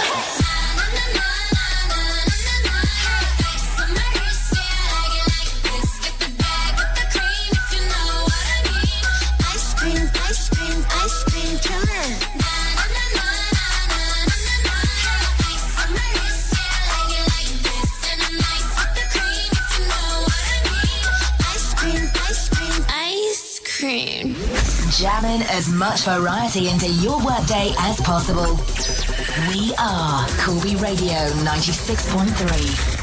Jamming as much variety into your workday as possible. We are Corby Radio 96.3.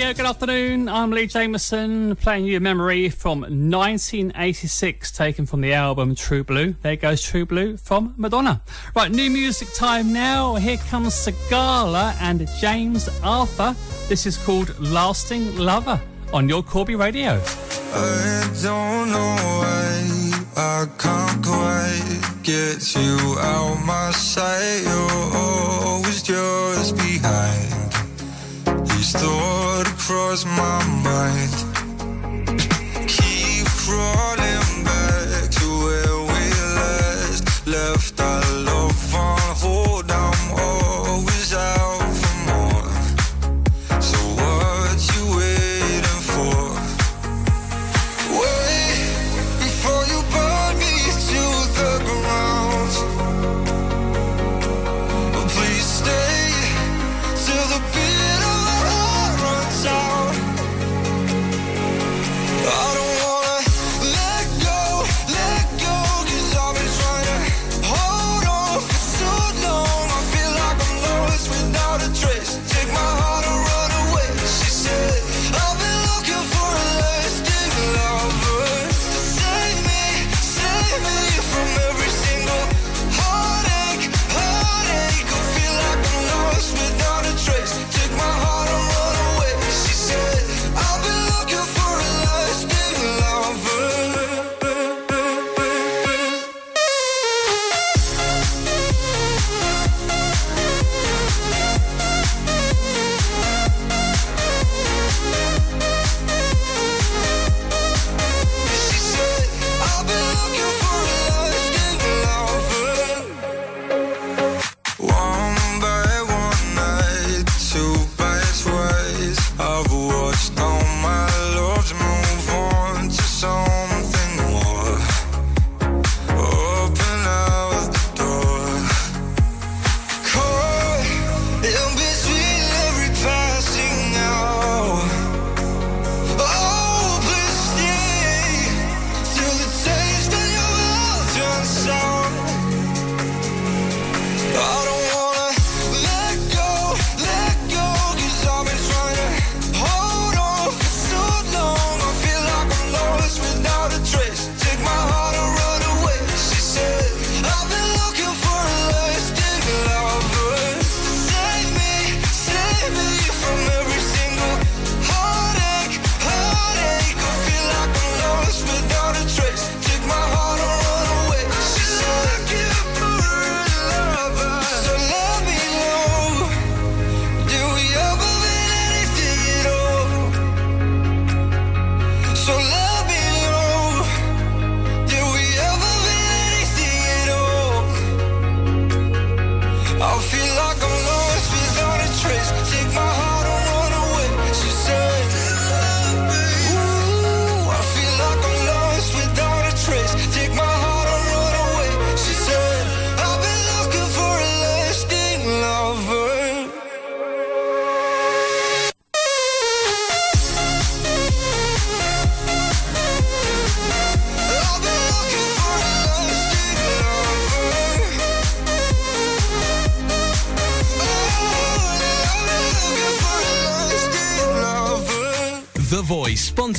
Radio, good afternoon. I'm Lee Jameson, playing you a memory from 1986, taken from the album True Blue. There goes True Blue from Madonna. Right, new music time now. Here comes Sigala and James Arthur. This is called Lasting Lover on your Corby Radio. I don't know why I can't quite get you out my sight. You're always just behind. Each thought across my mind. Keep crawling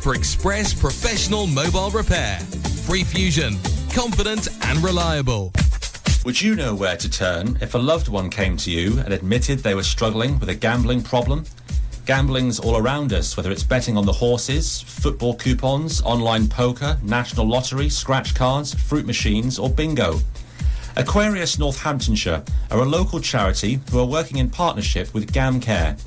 for express professional mobile repair. Free Fusion, confident and reliable. Would you know where to turn if a loved one came to you and admitted they were struggling with a gambling problem? Gambling's all around us, whether it's betting on the horses, football coupons, online poker, national lottery, scratch cards, fruit machines, or bingo. Aquarius Northamptonshire are a local charity who are working in partnership with GamCare.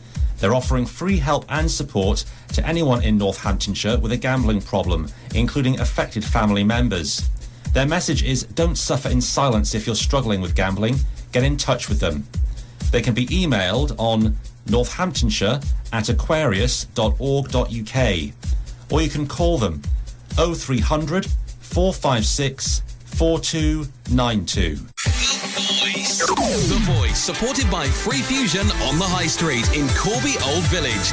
They're offering free help and support to anyone in Northamptonshire with a gambling problem, including affected family members. Their message is don't suffer in silence if you're struggling with gambling. Get in touch with them. They can be emailed on Northamptonshire at aquarius.org.uk. Or you can call them 0300 456 4292. The Voice, supported by Free Fusion on the High Street in Corby Old Village.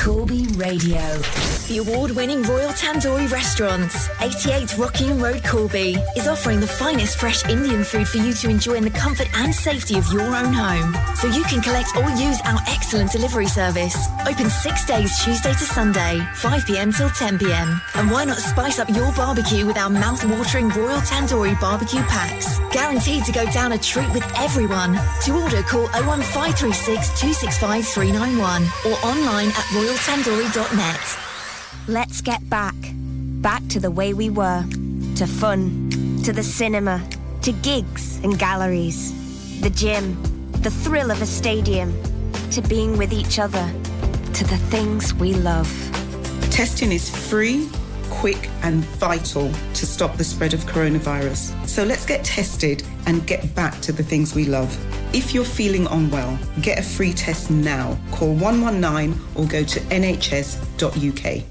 Corby Radio. The award-winning Royal Tandoori Restaurant, 88 Rockingham Road, Corby, is offering the finest fresh Indian food for you to enjoy in the comfort and safety of your own home. So you can collect or use our excellent delivery service. Open six days, Tuesday to Sunday, 5 p.m. till 10 p.m. And why not spice up your barbecue with our mouth-watering Royal Tandoori barbecue packs? Guaranteed to go down a treat with everyone. To order, call 01536 265 391 or online at royaltandoori.net. Let's get back. Back to the way we were. To fun. To the cinema. To gigs and galleries. The gym. The thrill of a stadium. To being with each other. To the things we love. Testing is free, quick, and vital to stop the spread of coronavirus. So let's get tested and get back to the things we love. If you're feeling unwell, get a free test now. Call 119 or go to nhs.uk.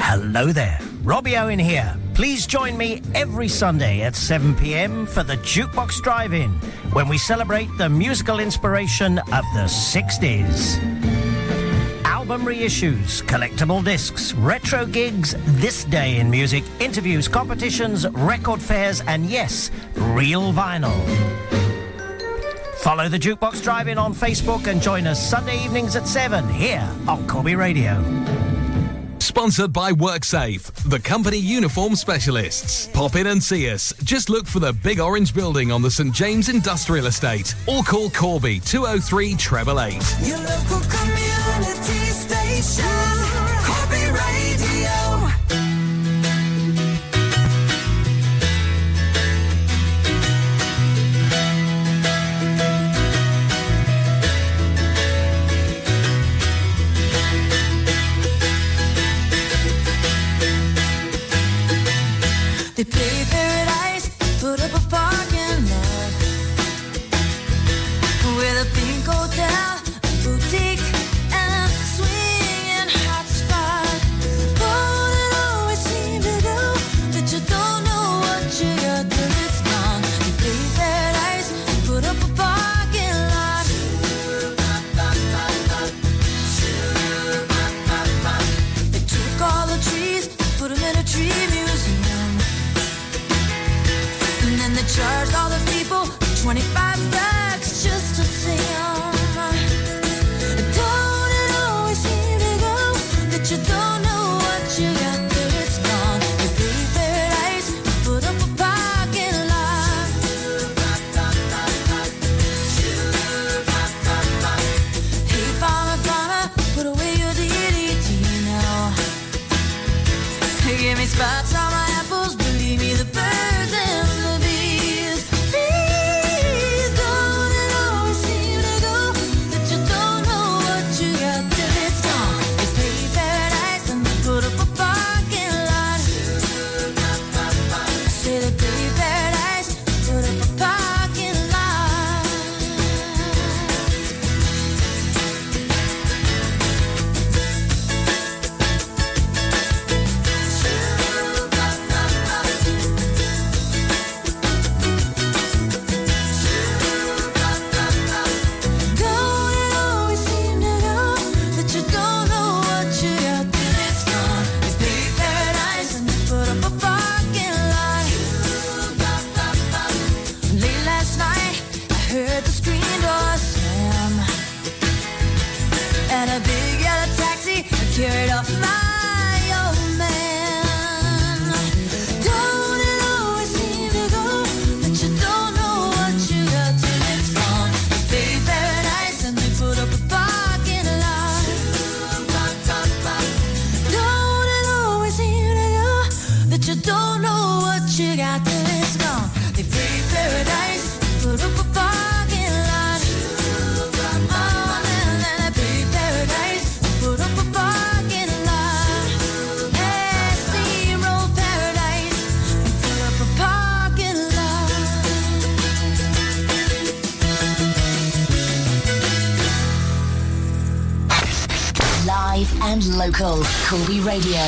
Hello there, Robbie Owen here. Please join me every Sunday at 7 pm for the Jukebox Drive In, when we celebrate the musical inspiration of the 60s. Album reissues, collectible discs, retro gigs, this day in music, interviews, competitions, record fairs, and yes, real vinyl. Follow the Jukebox Drive In on Facebook and join us Sunday evenings at 7 here on Corby Radio. Sponsored by WorkSafe, the company uniform specialists. Pop in and see us. Just look for the big orange building on the St James Industrial Estate or call Corby 203 treble eight. Your local community station, Corby Radio. They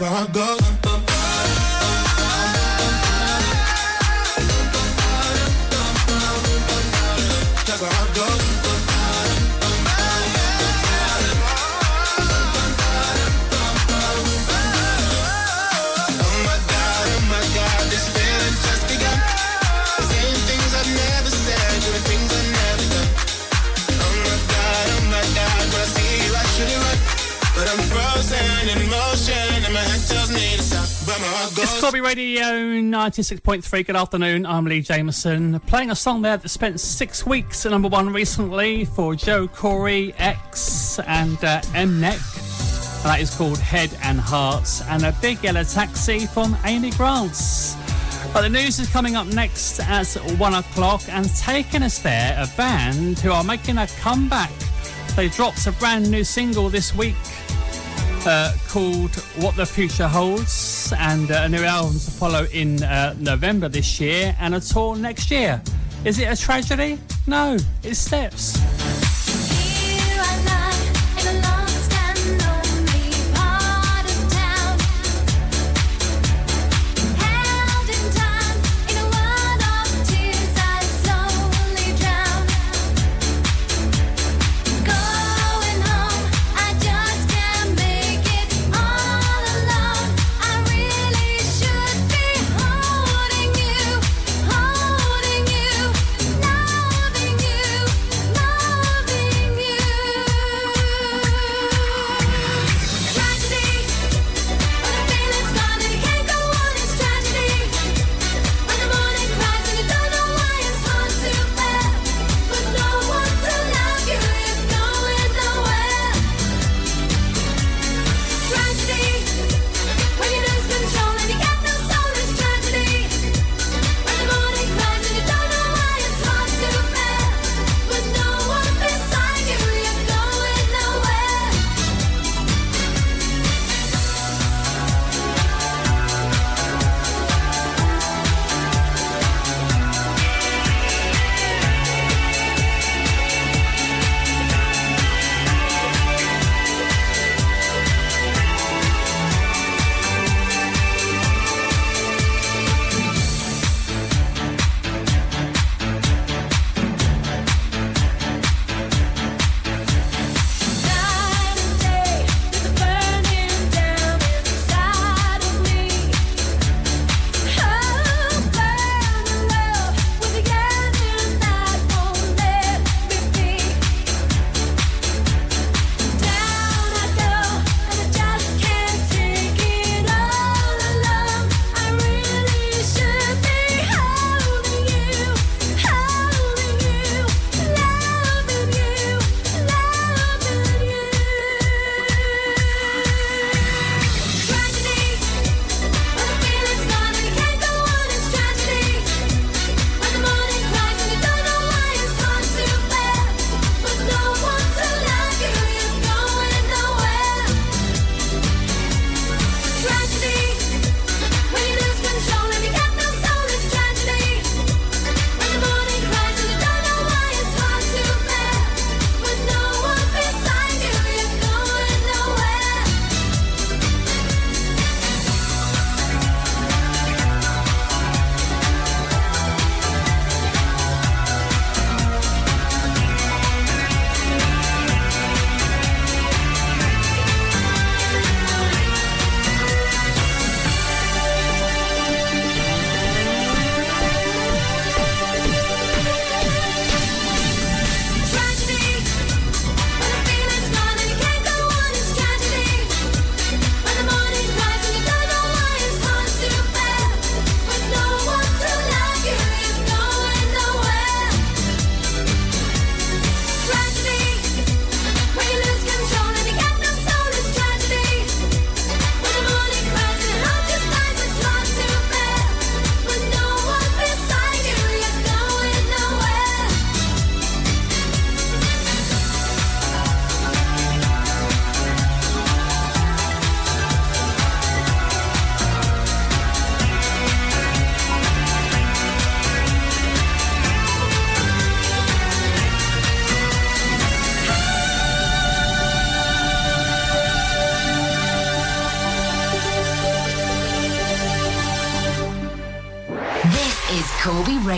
My goes. Corby Radio 96.3. Good afternoon. I'm Lee Jameson. Playing a song there that spent six weeks at number one recently for Joel Corry, X, and uh. And that is called Head and Hearts. And a big yellow taxi from Amy Grants. But the news is coming up next at one o'clock, and taking us there, a band who are making a comeback. They dropped a brand new single this week uh, called What the Future Holds, and uh, a new album to follow in uh, November this year, and a tour next year. Is it a tragedy? No, it's steps.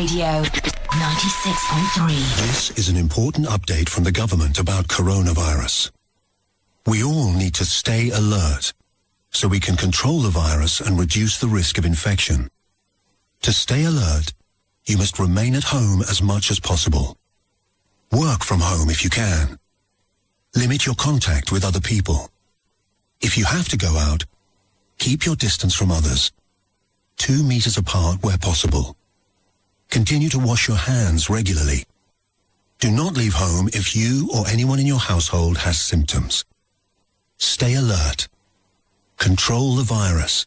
Radio 96.3. This is an important update from the government about coronavirus. We all need to stay alert so we can control the virus and reduce the risk of infection. To stay alert, you must remain at home as much as possible. Work from home if you can. Limit your contact with other people. If you have to go out, keep your distance from others. Two meters apart where possible. Continue to wash your hands regularly. Do not leave home if you or anyone in your household has symptoms. Stay alert. Control the virus.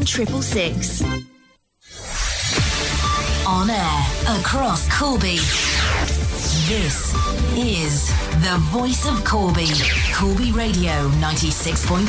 666. On air across Corby. This is the voice of Corby. Corby Radio 96.3.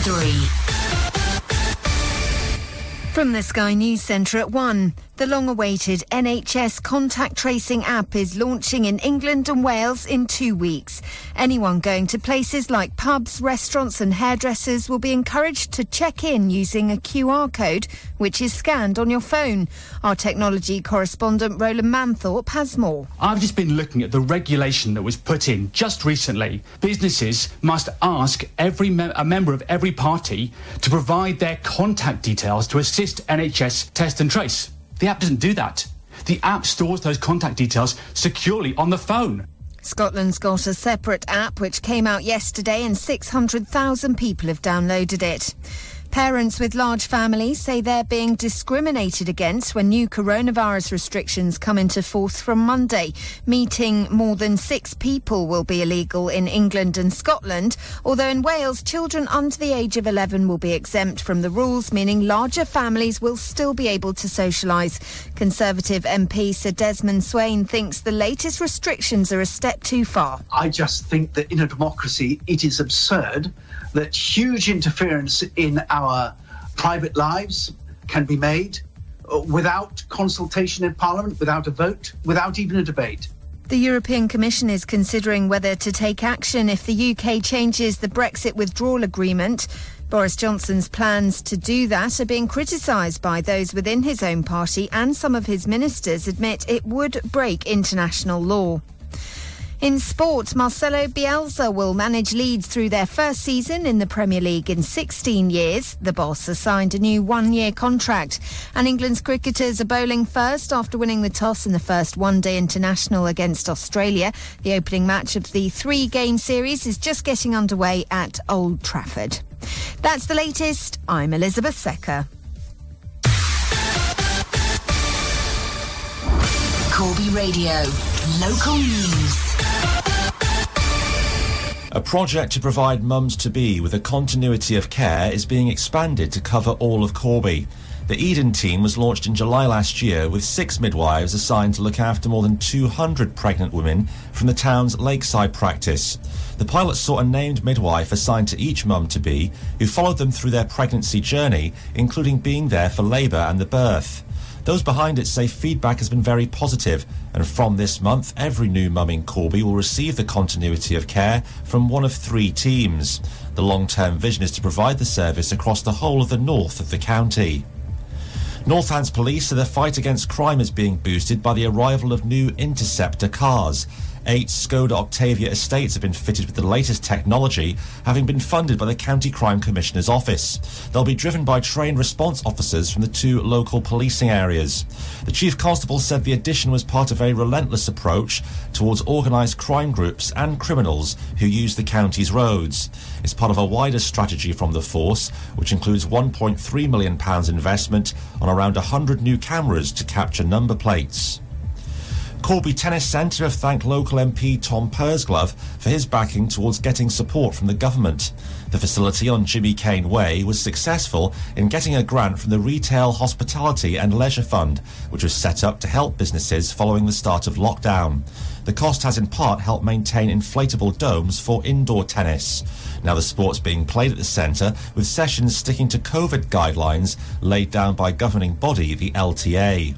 From the Sky News Centre at 1, the long awaited NHS contact tracing app is launching in England and Wales in two weeks. Anyone going to places like pubs, restaurants, and hairdressers will be encouraged to check in using a QR code, which is scanned on your phone. Our technology correspondent Rowland Manthorpe has more. I've just been looking at the regulation that was put in just recently. Businesses must ask every a member of every party to provide their contact details to assist NHS test and trace. The app doesn't do that. The app stores those contact details securely on the phone. Scotland's got a separate app which came out yesterday and 600,000 people have downloaded it. Parents with large families say they're being discriminated against when new coronavirus restrictions come into force from Monday. Meeting more than six people will be illegal in England and Scotland, although in Wales, children under the age of 11 will be exempt from the rules, meaning larger families will still be able to socialise. Conservative MP Sir Desmond Swayne thinks the latest restrictions are a step too far. I just think that in a democracy, it is absurd that huge interference in our private lives can be made uh, without consultation in Parliament, without a vote, without even a debate. The European Commission is considering whether to take action if the UK changes the Brexit withdrawal agreement. Boris Johnson's plans to do that are being criticised by those within his own party, and some of his ministers admit it would break international law. In sport, Marcelo Bielsa will manage Leeds through their first season in the Premier League in 16 years. The boss has signed a new one-year contract. And England's cricketers are bowling first after winning the toss in the first one-day international against Australia. The opening match of the three-game series is just getting underway at Old Trafford. That's the latest. I'm Elizabeth Secker. Corby Radio. Local news. A project to provide mums to be with a continuity of care is being expanded to cover all of Corby. The Eden team was launched in July last year with six midwives assigned to look after more than 200 pregnant women from the town's lakeside practice. The pilot saw a named midwife assigned to each mum to be, who followed them through their pregnancy journey, including being there for labour and the birth. Those behind it say feedback has been very positive, and from this month, every new mum in Corby will receive the continuity of care from one of three teams. The long term vision is to provide the service across the whole of the north of the county. Northants police say the fight against crime is being boosted by the arrival of new Interceptor cars. Eight Skoda Octavia estates have been fitted with the latest technology, having been funded by the County Crime Commissioner's Office. They'll be driven by trained response officers from the two local policing areas. The Chief Constable said the addition was part of a relentless approach towards organised crime groups and criminals who use the county's roads. It's part of a wider strategy from the force, which includes £1.3 million investment on around 100 new cameras to capture number plates. Corby Tennis Centre have thanked local MP Tom Pursglove for his backing towards getting support from the government. The facility on Jimmy Kane Way was successful in getting a grant from the Retail, Hospitality and Leisure Fund, which was set up to help businesses following the start of lockdown. The cost has in part helped maintain inflatable domes for indoor tennis. Now the sport's being played at the centre with sessions sticking to COVID guidelines laid down by governing body, the LTA.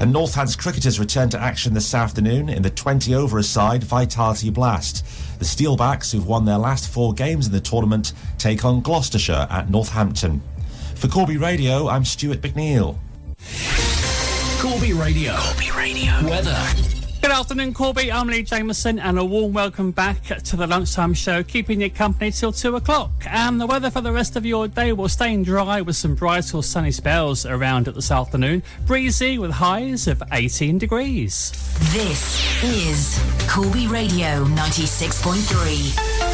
And Northants cricketers return to action this afternoon in the 20 over side Vitality Blast. The Steelbacks, who've won their last four games in the tournament, take on Gloucestershire at Northampton. For Corby Radio, I'm Stuart McNeil. Corby Radio. Corby Radio. Weather. Good afternoon, Corby. I'm Lee Jameson, and a warm welcome back to the lunchtime show, keeping you company till two o'clock. And the weather for the rest of your day will stay dry with some bright or sunny spells around it this afternoon. Breezy with highs of 18 degrees. This is Corby Radio 96.3.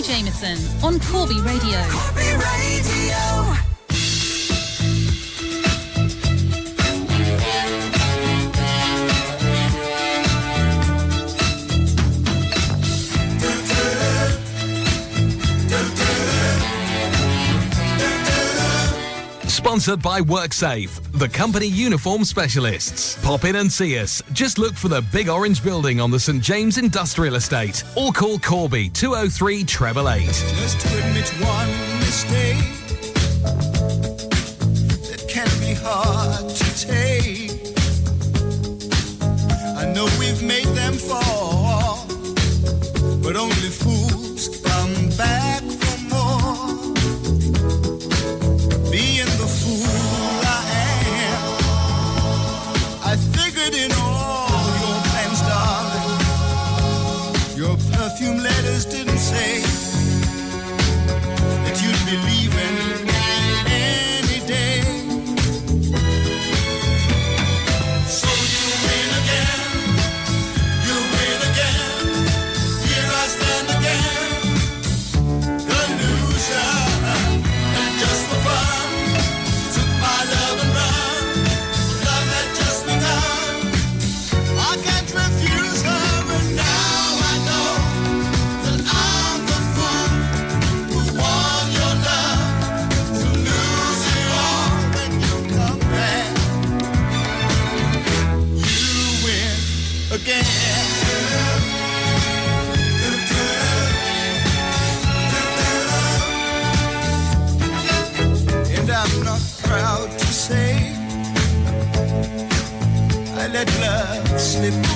Lee Jameson on Corby Radio. Corby Radio. Sponsored by WorkSafe, the company uniform specialists. Pop in and see us. Just look for the big orange building on the St James Industrial Estate or call Corby 203 treble eight. Just to admit one mistake that can be hard to take. I know we've made them fall, but only fools perfume slip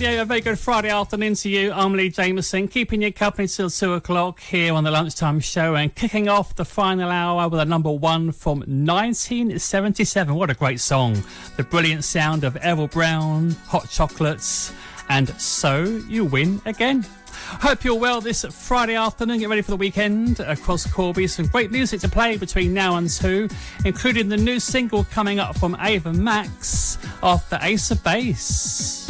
Radio, a very good Friday afternoon to you. I'm Lee Jameson, keeping you company till 2 o'clock here on the lunchtime show and kicking off the final hour with a number one from 1977. What a great song. The brilliant sound of Errol Brown, Hot Chocolates, and So You Win Again. Hope you're well this Friday afternoon. Get ready for the weekend across Corby. Some great music to play between now and two, including the new single coming up from Ava Max off the Ace of Base.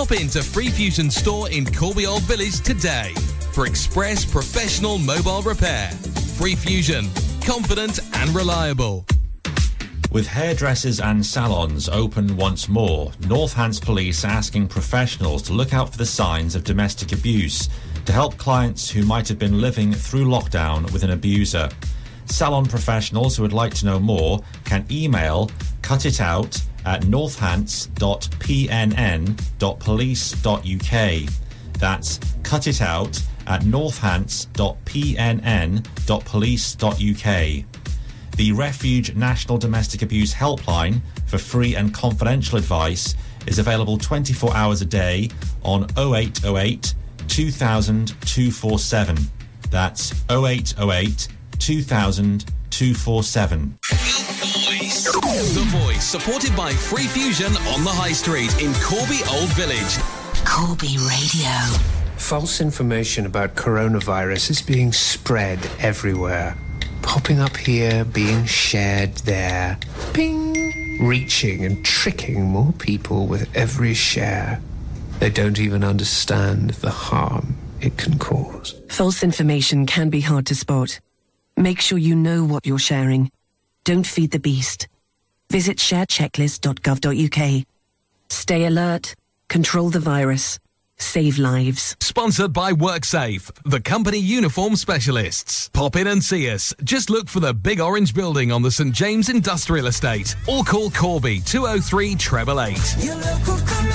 Pop into Free Fusion store in Corby Old Village today for express professional mobile repair. Free Fusion, confident and reliable. With hairdressers and salons open once more, Northants Police are asking professionals to look out for the signs of domestic abuse to help clients who might have been living through lockdown with an abuser. Salon professionals who would like to know more can email cutitout at northants.pnn.police.uk. That's cut it out at northants.pnn.police.uk. The Refuge National Domestic Abuse Helpline for free and confidential advice is available 24 hours a day on 0808 2000 247. That's 0808 2000 247. The Voice, supported by Free Fusion on the High Street in Corby Old Village. Corby Radio. False information about coronavirus is being spread everywhere. Popping up here, being shared there. Ping! Reaching and tricking more people with every share. They don't even understand the harm it can cause. False information can be hard to spot. Make sure you know what you're sharing. Don't feed the beast. Visit sharechecklist.gov.uk. Stay alert, control the virus, save lives. Sponsored by WorkSafe, the company uniform specialists. Pop in and see us. Just look for the big orange building on the St James Industrial Estate or call Corby 203 888.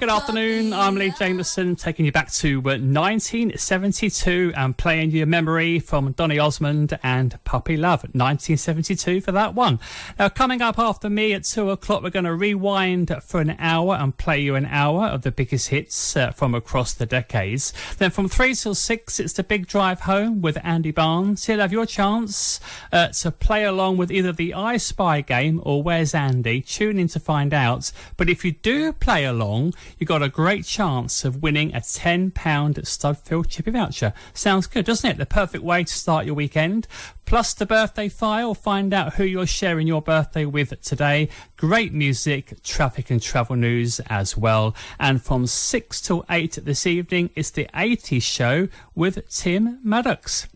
Good afternoon. I'm Lee Jameson, taking you back to uh, 1972 and playing you a memory from Donny Osmond and Puppy Love, 1972 for that one. Now, coming up after me at two o'clock, we're going to rewind for an hour and play you an hour of the biggest hits uh, from across the decades. Then from three till six, it's the big drive home with Andy Barnes. You'll have your chance uh, to play along with either the I Spy game or Where's Andy. Tune in to find out. But if you do play along, you've got a great chance of winning a £10 Studfield Chippy voucher. Sounds good, doesn't it? The perfect way to start your weekend. Plus the birthday file, find out who you're sharing your birthday with today. Great music, traffic and travel news as well. And from 6 till 8 this evening, it's the 80s show with Tim Maddox.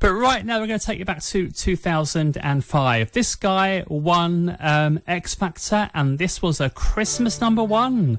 But right now, we're going to take you back to 2005. This guy won um, X Factor, and this was a Christmas number one.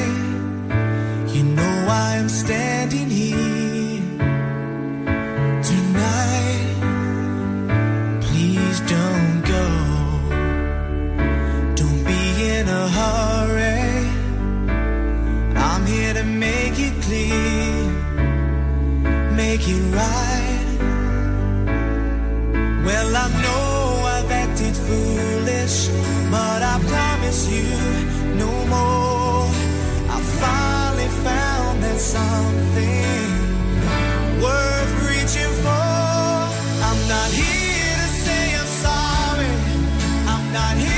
hurry. I'm here to make it clear, make it right. Well, I know I've acted foolish, but I promise you no more. I finally found that something worth reaching for. I'm not here to say I'm sorry. I'm not here.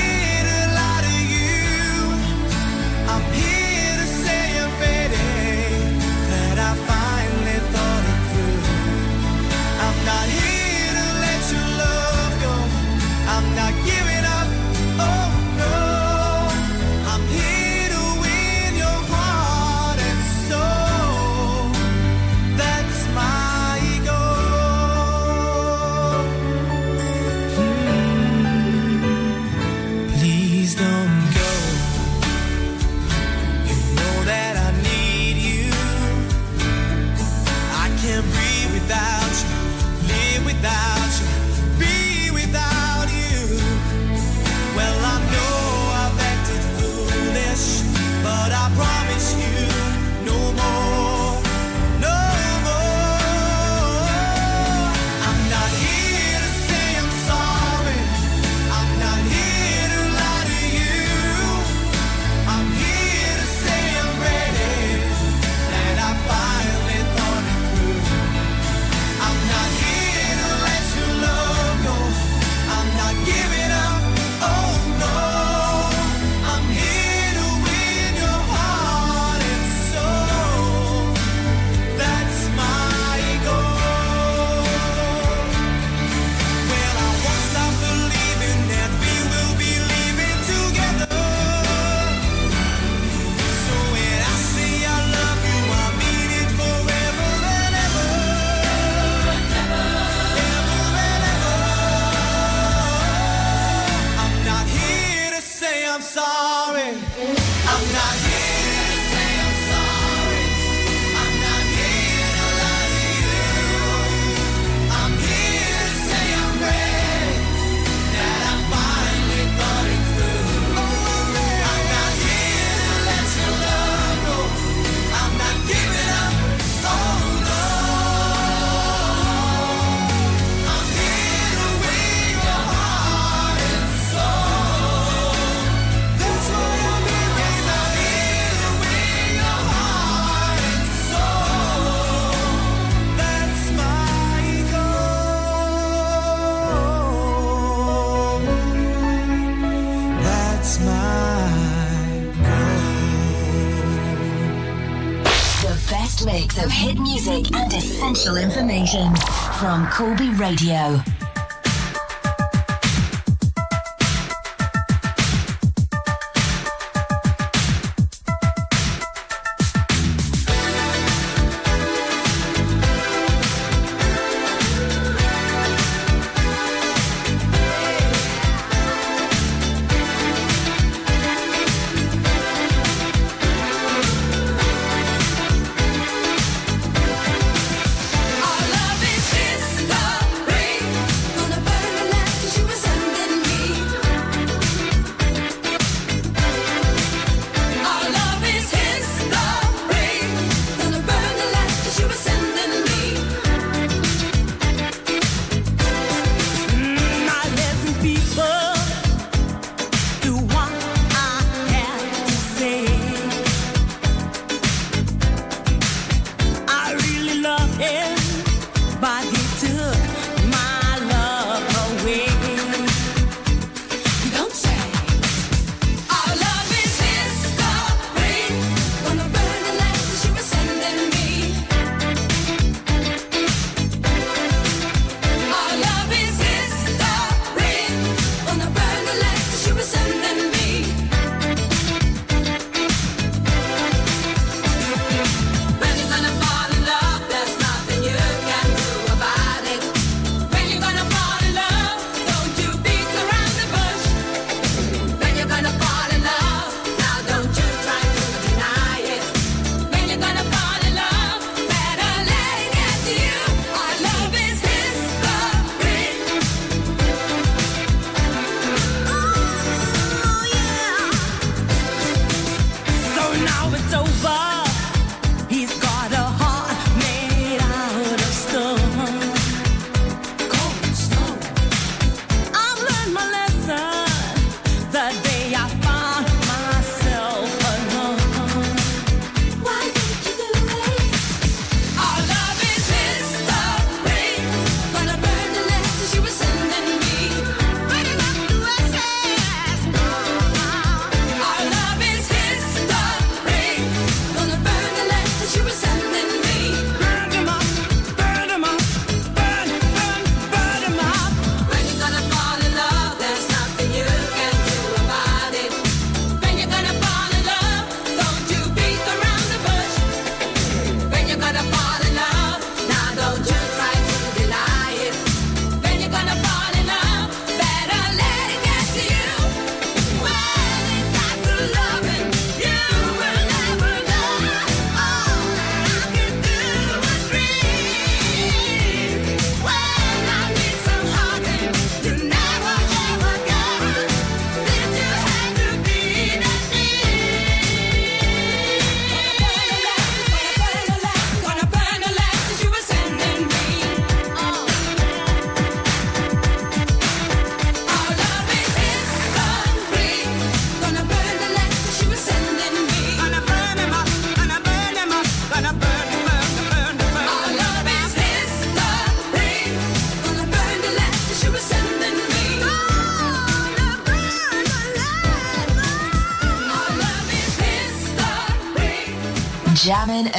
Station from Corby Radio.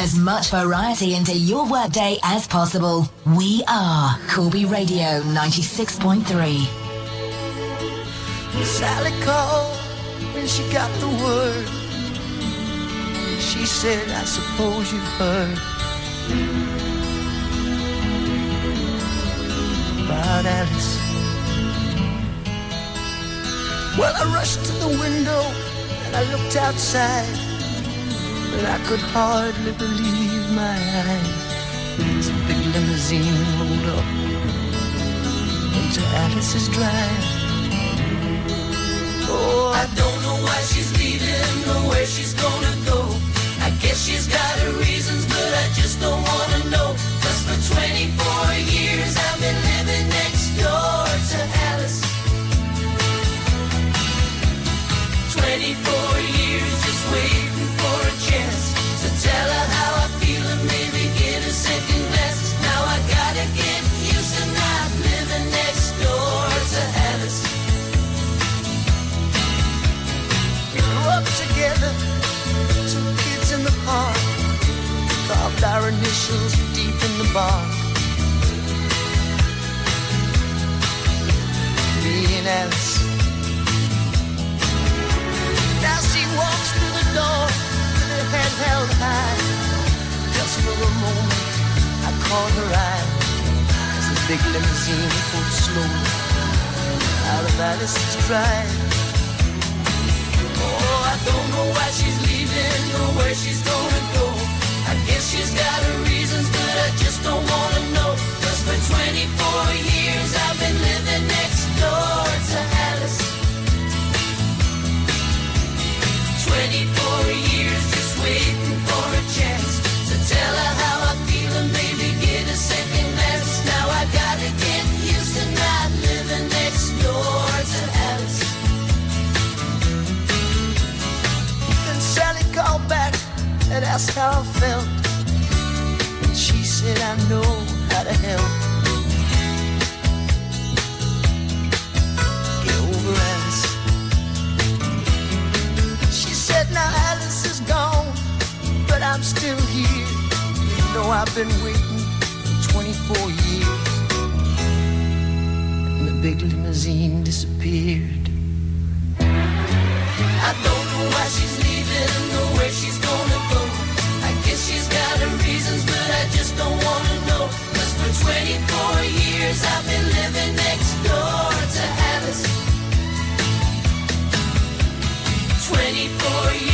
As much variety into your workday as possible. We are Corby Radio 96.3. Sally called when she got the word. She said, I suppose you've heard about Alice. Well, I rushed to the window and I looked outside, but I could hardly believe my eyes. A big limousine rolled up into Alice's drive. Oh, I don't know why she's leaving or where she's gonna go. I guess she's got her reasons, but I just don't wanna know. Cause for 24 years And Now she walks through the door with her head held high. Just for a moment, I caught her eye as the big limousine pulled slowly out of Alice's drive. Oh, I don't know why she's leaving or where she's gonna go. I guess she's got her reasons, but I just don't wanna know. Cause for 24 years I've been living next door Alice. 24 years just waiting for a chance to tell her how I feel and maybe get a second glance. Now I gotta get used to not living next door to Alice. Then Sally called back and asked how I felt. And she said, I know how to help. Now Alice is gone, but I'm still here. You know I've been waiting for 24 years. And the big limousine disappeared. I don't know why she's leaving or where she's gonna go. I guess she's got her reasons, but I just don't wanna know. Cause for 24 years I've been living next door to Alice. 24 years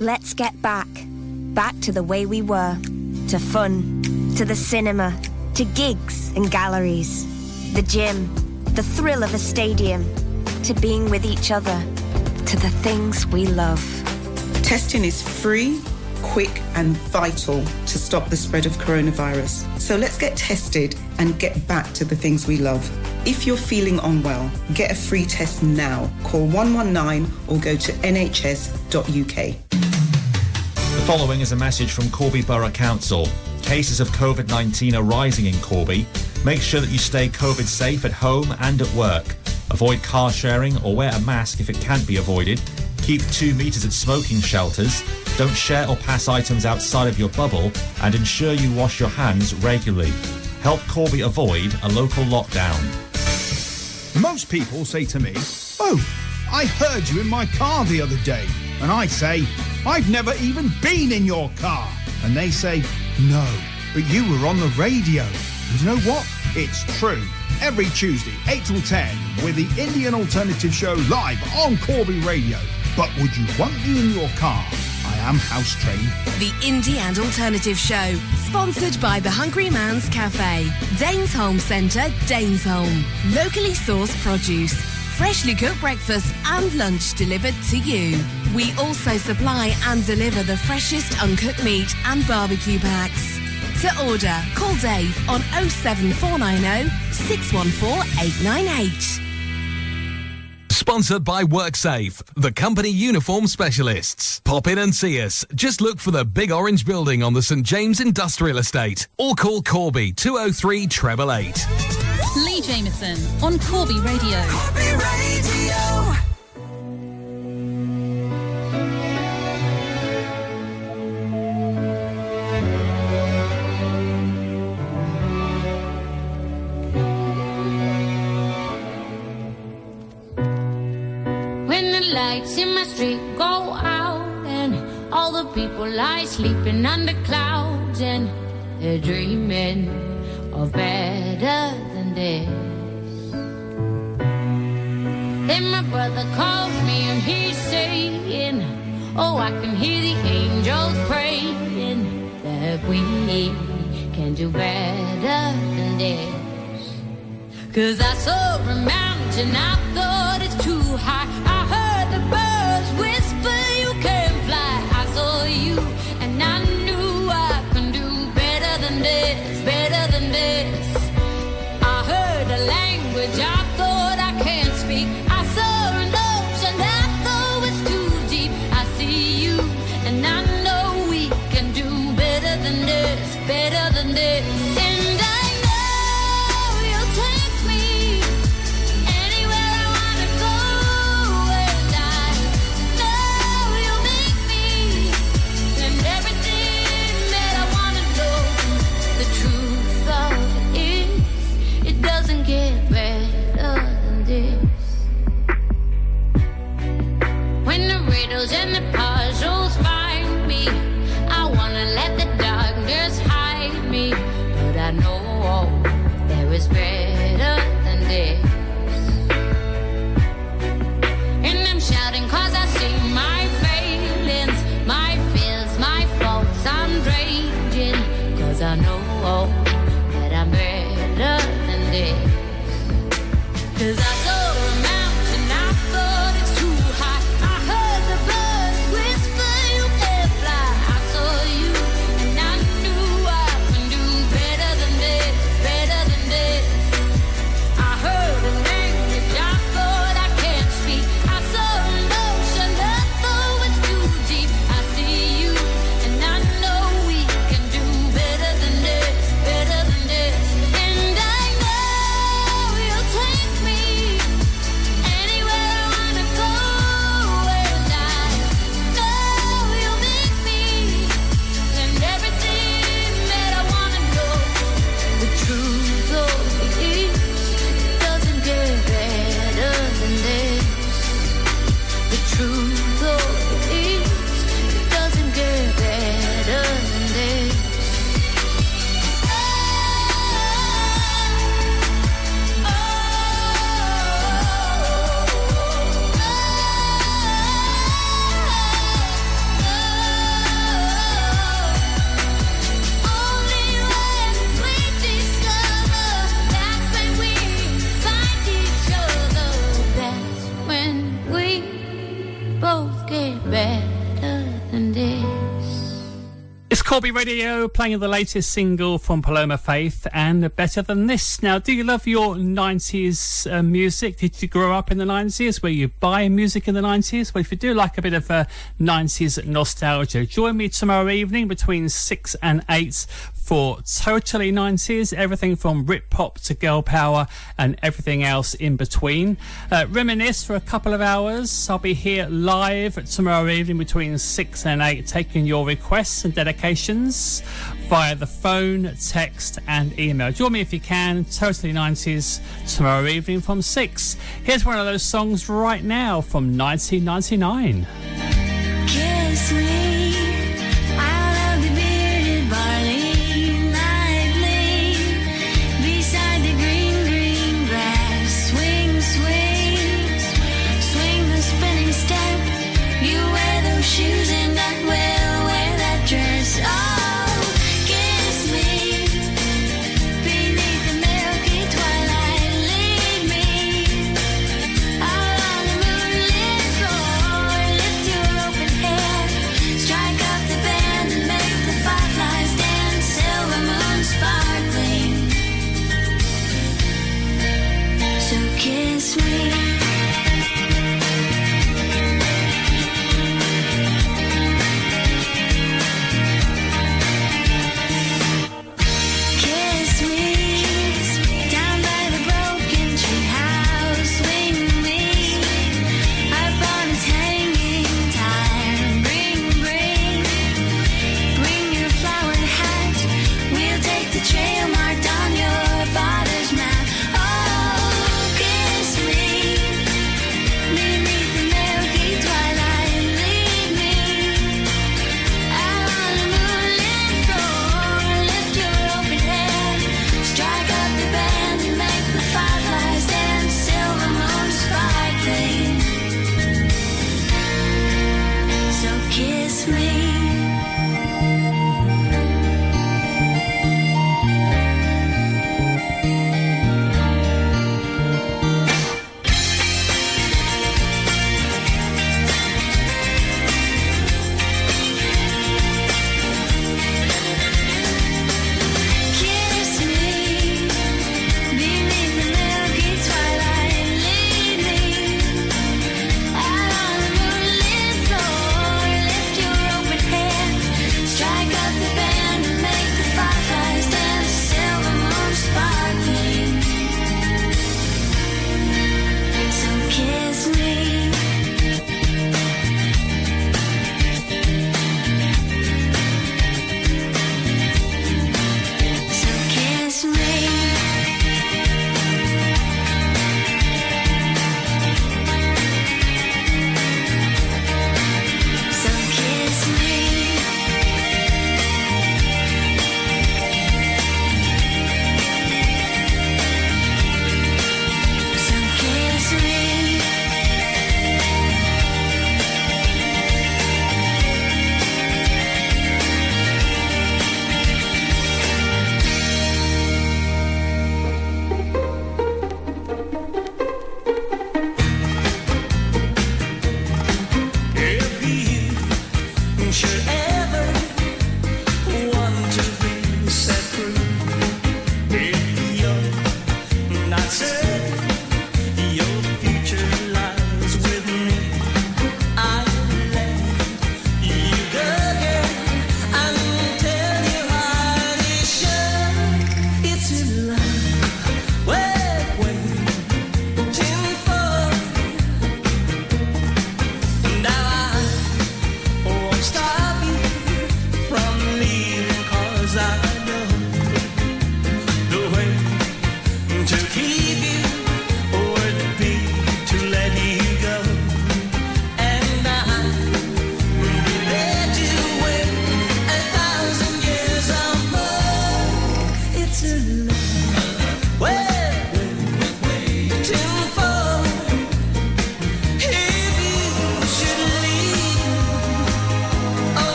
Let's get back. Back to the way we were. To fun. To the cinema. To gigs and galleries. The gym. The thrill of a stadium. To being with each other. To the things we love. Testing is free, quick, and vital to stop the spread of coronavirus. So let's get tested and get back to the things we love. If you're feeling unwell, get a free test now. Call 119 or go to nhs.uk. Following is a message from Corby Borough Council. Cases of COVID 19 are rising in Corby. Make sure that you stay COVID safe at home and at work. Avoid car sharing or wear a mask if it can't be avoided. Keep two metres at smoking shelters. Don't share or pass items outside of your bubble and ensure you wash your hands regularly. Help Corby avoid a local lockdown. Most people say to me, Oh, I heard you in my car the other day. And I say, I've never even been in your car. And they say, No, but you were on the radio. And you know what? It's true. Every Tuesday, 8 till 10, with the Indie and Alternative Show live on Corby Radio. But would you want me in your car? I am house trained. The Indie and Alternative Show, sponsored by the Hungry Man's Cafe, Danes Home Centre, Danesholme. Locally sourced produce, freshly cooked breakfast and lunch delivered to you. We also supply and deliver the freshest uncooked meat and barbecue packs. To order, call Dave on 07490 614 898. Sponsored by WorkSafe, the company uniform specialists. Pop in and see us. Just look for the big orange building on the St James Industrial Estate or call Corby 203 888. Lee Jameson on Corby Radio. When the lights in my street go out and all the people lie sleeping under clouds and they're dreaming of better than this. Then my brother calls me and he's saying, Oh, I can hear the angels praying that we can do better than this. Cause I saw a mountain, I thought it's too high. Corby Radio playing the latest single from Paloma Faith and Better Than This. Now, do you love your 90s uh, music? Did you grow up in the 90s? Were you buying music in the 90s? Well, if you do like a bit of uh, 90s nostalgia, join me tomorrow evening between 6 and 8 for totally 90s, everything from Britpop to girl power and everything else in between. Uh, reminisce for a couple of hours. I'll be here live tomorrow evening between 6 and 8, taking your requests and dedications via the phone, text, and email. Join me if you can, totally 90s, tomorrow evening from 6. Here's one of those songs right now from 1999. Kiss me sweet.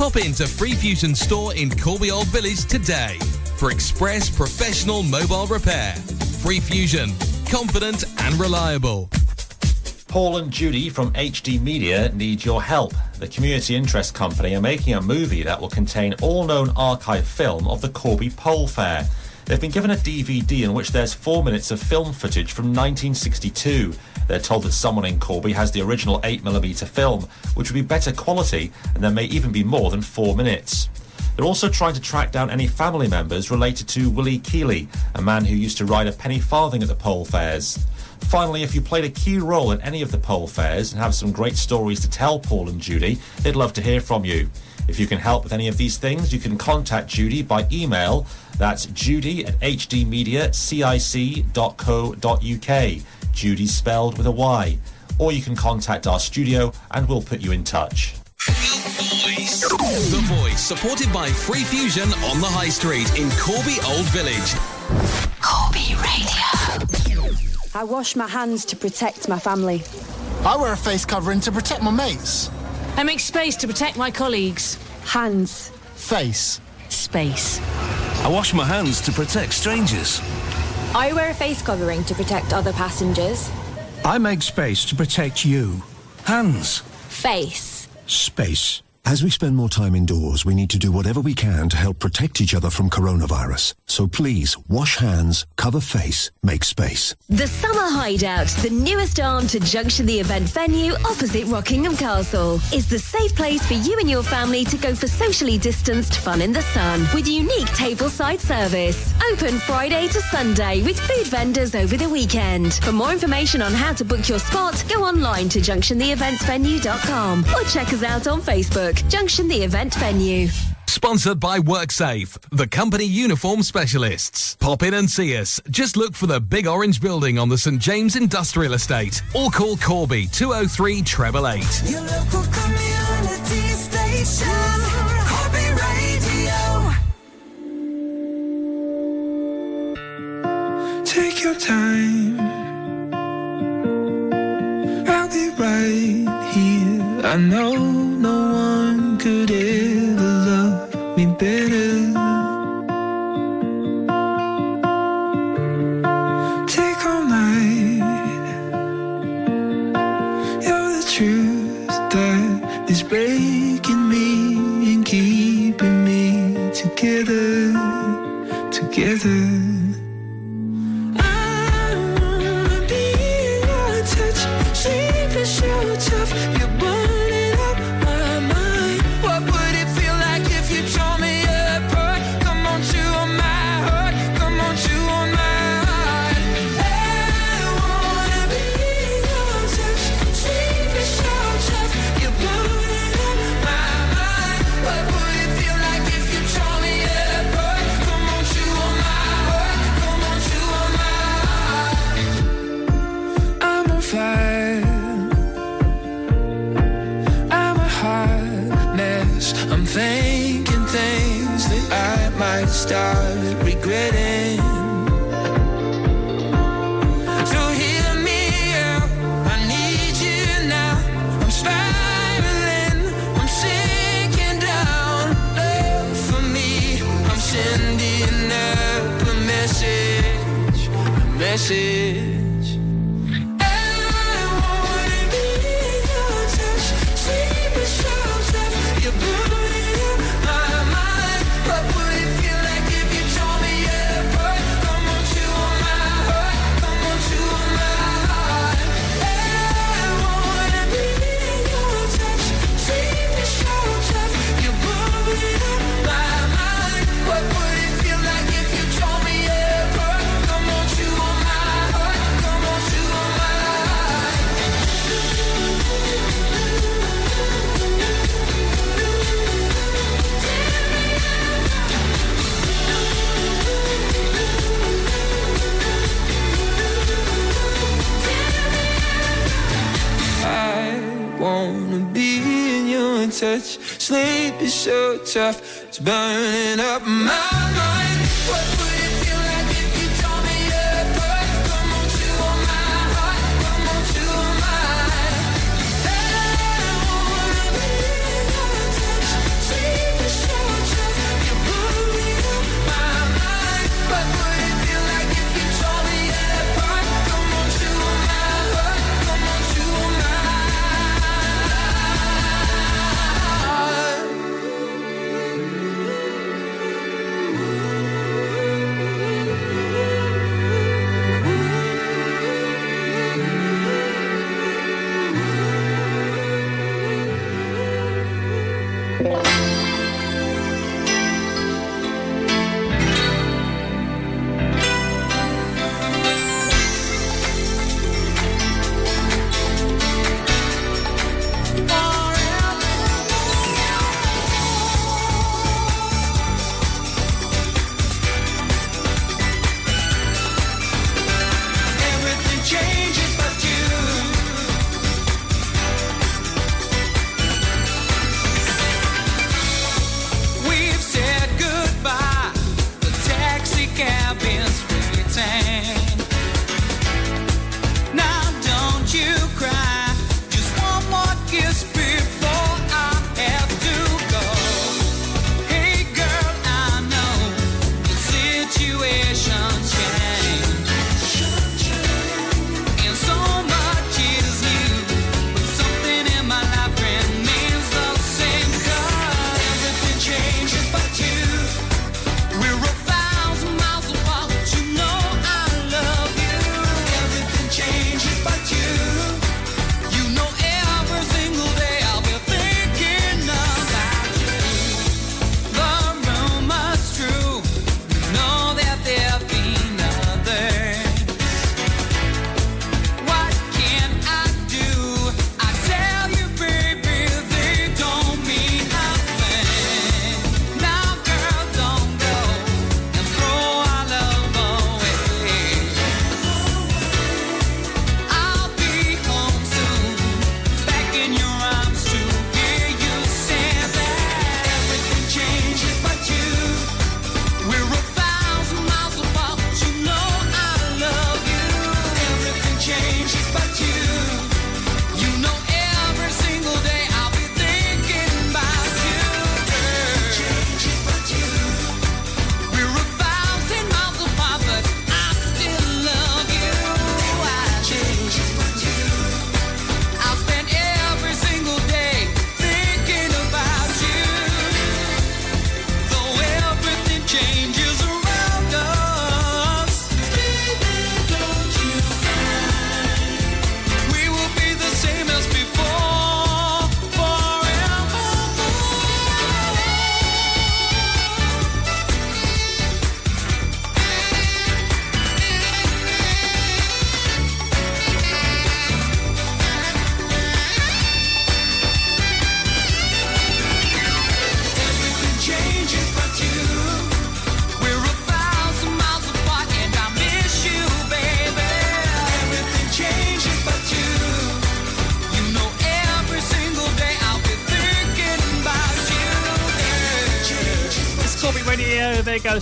Pop into Free Fusion store in Corby Old Village today for express professional mobile repair. Free Fusion, confident and reliable. Paul and Judy from HD Media need your help. The Community Interest Company are making a movie that will contain all known archive film of the Corby Pole Fair. They've been given a DVD in which there's four minutes of film footage from 1962. They're told that someone in Corby has the original 8mm film, which would be better quality, and there may even be more than four minutes. They're also trying to track down any family members related to Willie Keeley, a man who used to ride a penny farthing at the pole fairs. Finally, if you played a key role at any of the pole fairs and have some great stories to tell Paul and Judy, they'd love to hear from you. If you can help with any of these things, you can contact Judy by email. That's judy at hdmediacic.co.uk. Judy spelled with a Y. Or you can contact our studio and we'll put you in touch. The Voice, supported by Free Fusion on the High Street in Corby Old Village. Corby Radio. I wash my hands to protect my family. I wear a face covering to protect my mates. I make space to protect my colleagues. Hands. Face. Space. I wash my hands to protect strangers. I wear a face covering to protect other passengers. I make space to protect you. Hands. Face. Space. As we spend more time indoors, we need to do whatever we can to help protect each other from coronavirus. So please, wash hands, cover face, make space. The Summer Hideout, the newest arm to Junction the event venue opposite Rockingham Castle, is the safe place for you and your family to go for socially distanced fun in the sun with unique tableside service. Open Friday to Sunday with food vendors over the weekend. For more information on how to book your spot, go online to junctiontheeventsvenue.com or check us out on Facebook, Junction the Event Venue. Sponsored by WorkSafe, the company uniform specialists. Pop in and see us. Just look for the big orange building on the St James Industrial Estate or call Corby 203 888. Your local community station. Corby Radio. Take your time. I'll be right here. I know no one could ever love me better. Take all night. You're the truth that is breaking me and keeping me together, together. A touch. Sleep is so tough, it's burning up my mind. What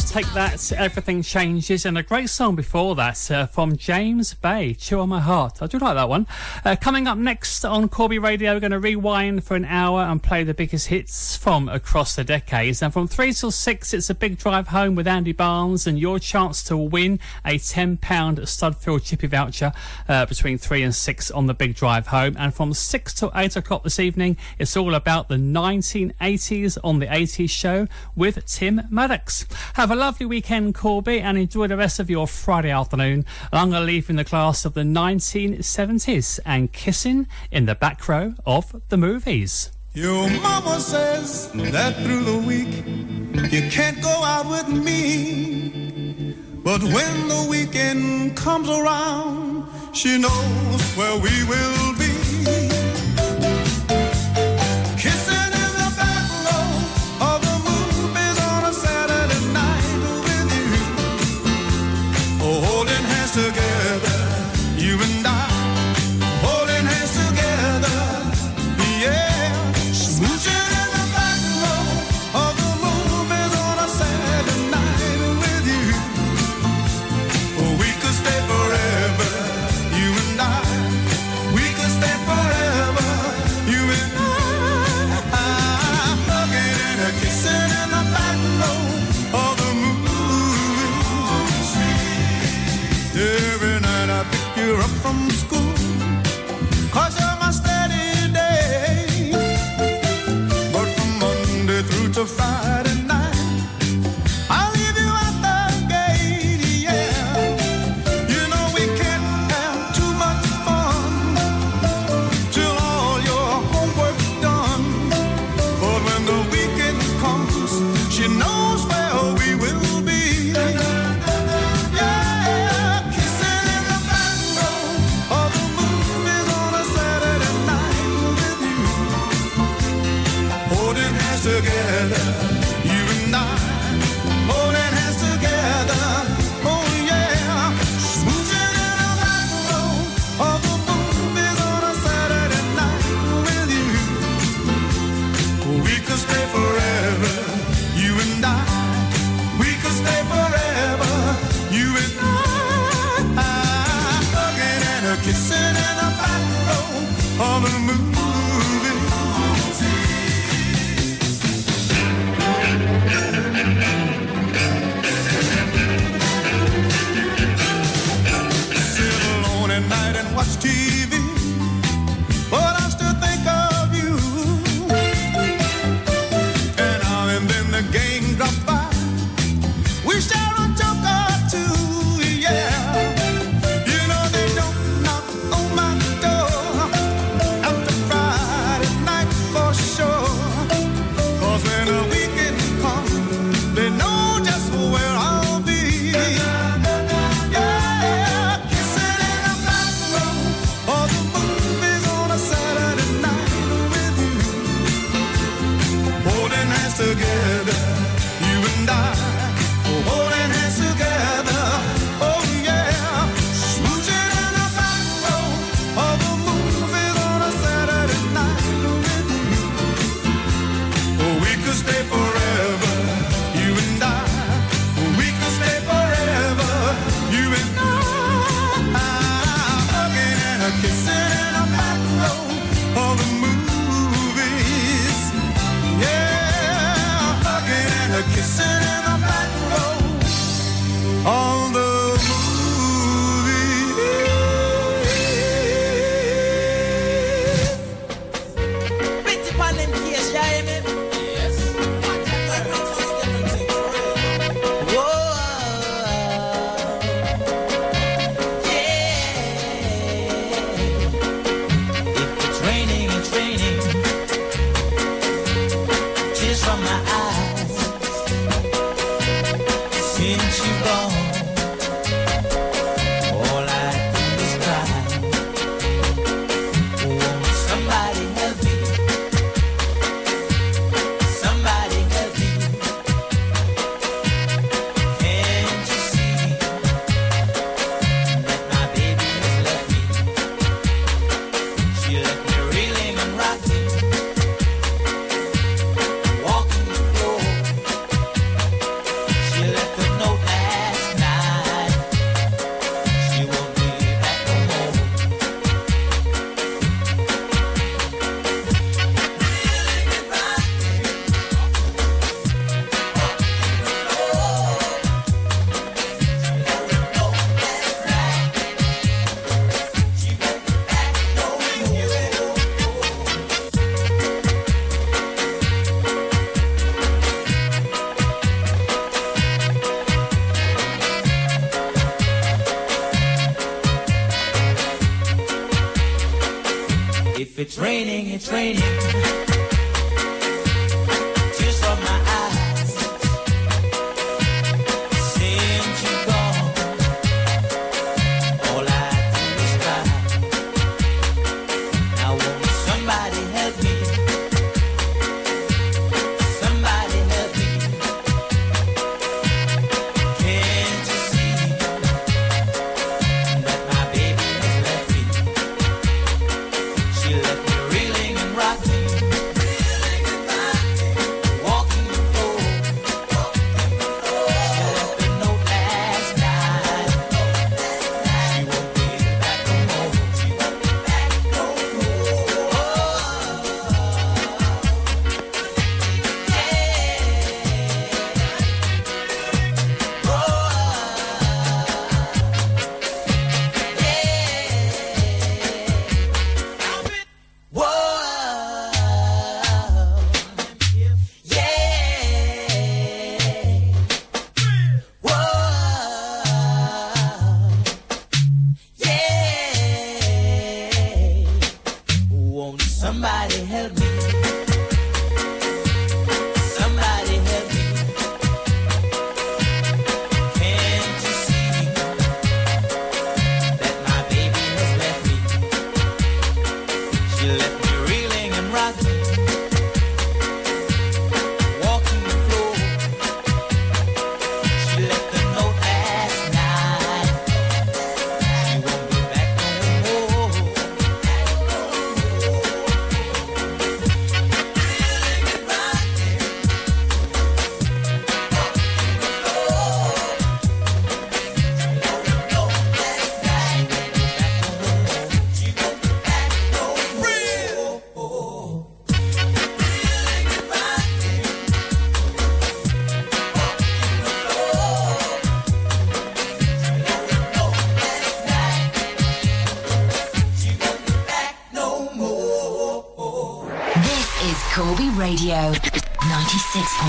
Take That. Everything changes. And a great song before that uh, from James Bay, Chew on My Heart. I do like that one. Uh, coming up next on Corby Radio, we're going to rewind for an hour and play the biggest hits from across the decades. And from 3 till 6, it's a big drive home with Andy Barnes and your chance to win a £10 Studfield Chippy voucher uh, between 3 and 6 on the big drive home. And from 6 till 8 o'clock this evening, it's all about the 1980s on the 80s show with Tim Maddox. Have a lovely weekend, Corby, and enjoy the rest of your Friday afternoon. I'm going to leave in the class of the 1970s and kissing in the back row of the movies. Your mama says that through the week you can't go out with me. But when the weekend comes around, she knows where we will be.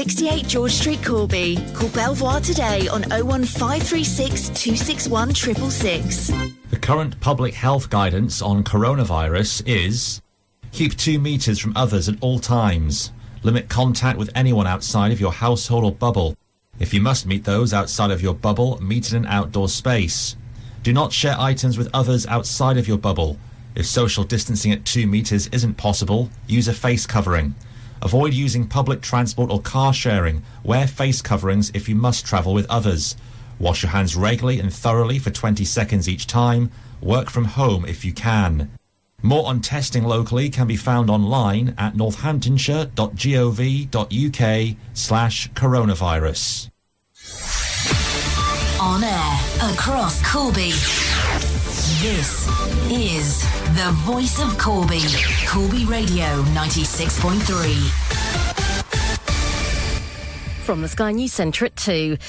68 George Street, Corby. Call Belvoir today on 01536 261 666. The current public health guidance on coronavirus is keep two metres from others at all times. Limit contact with anyone outside of your household or bubble. If you must meet those outside of your bubble, meet in an outdoor space. Do not share items with others outside of your bubble. If social distancing at two metres isn't possible, use a face covering. Avoid using public transport or car sharing. Wear face coverings if you must travel with others. Wash your hands regularly and thoroughly for 20 seconds each time. Work from home if you can. More on testing locally can be found online at northamptonshire.gov.uk slash coronavirus. On air across Corby. This is the voice of Corby. Corby Radio 96.3. From the Sky News Centre at 2.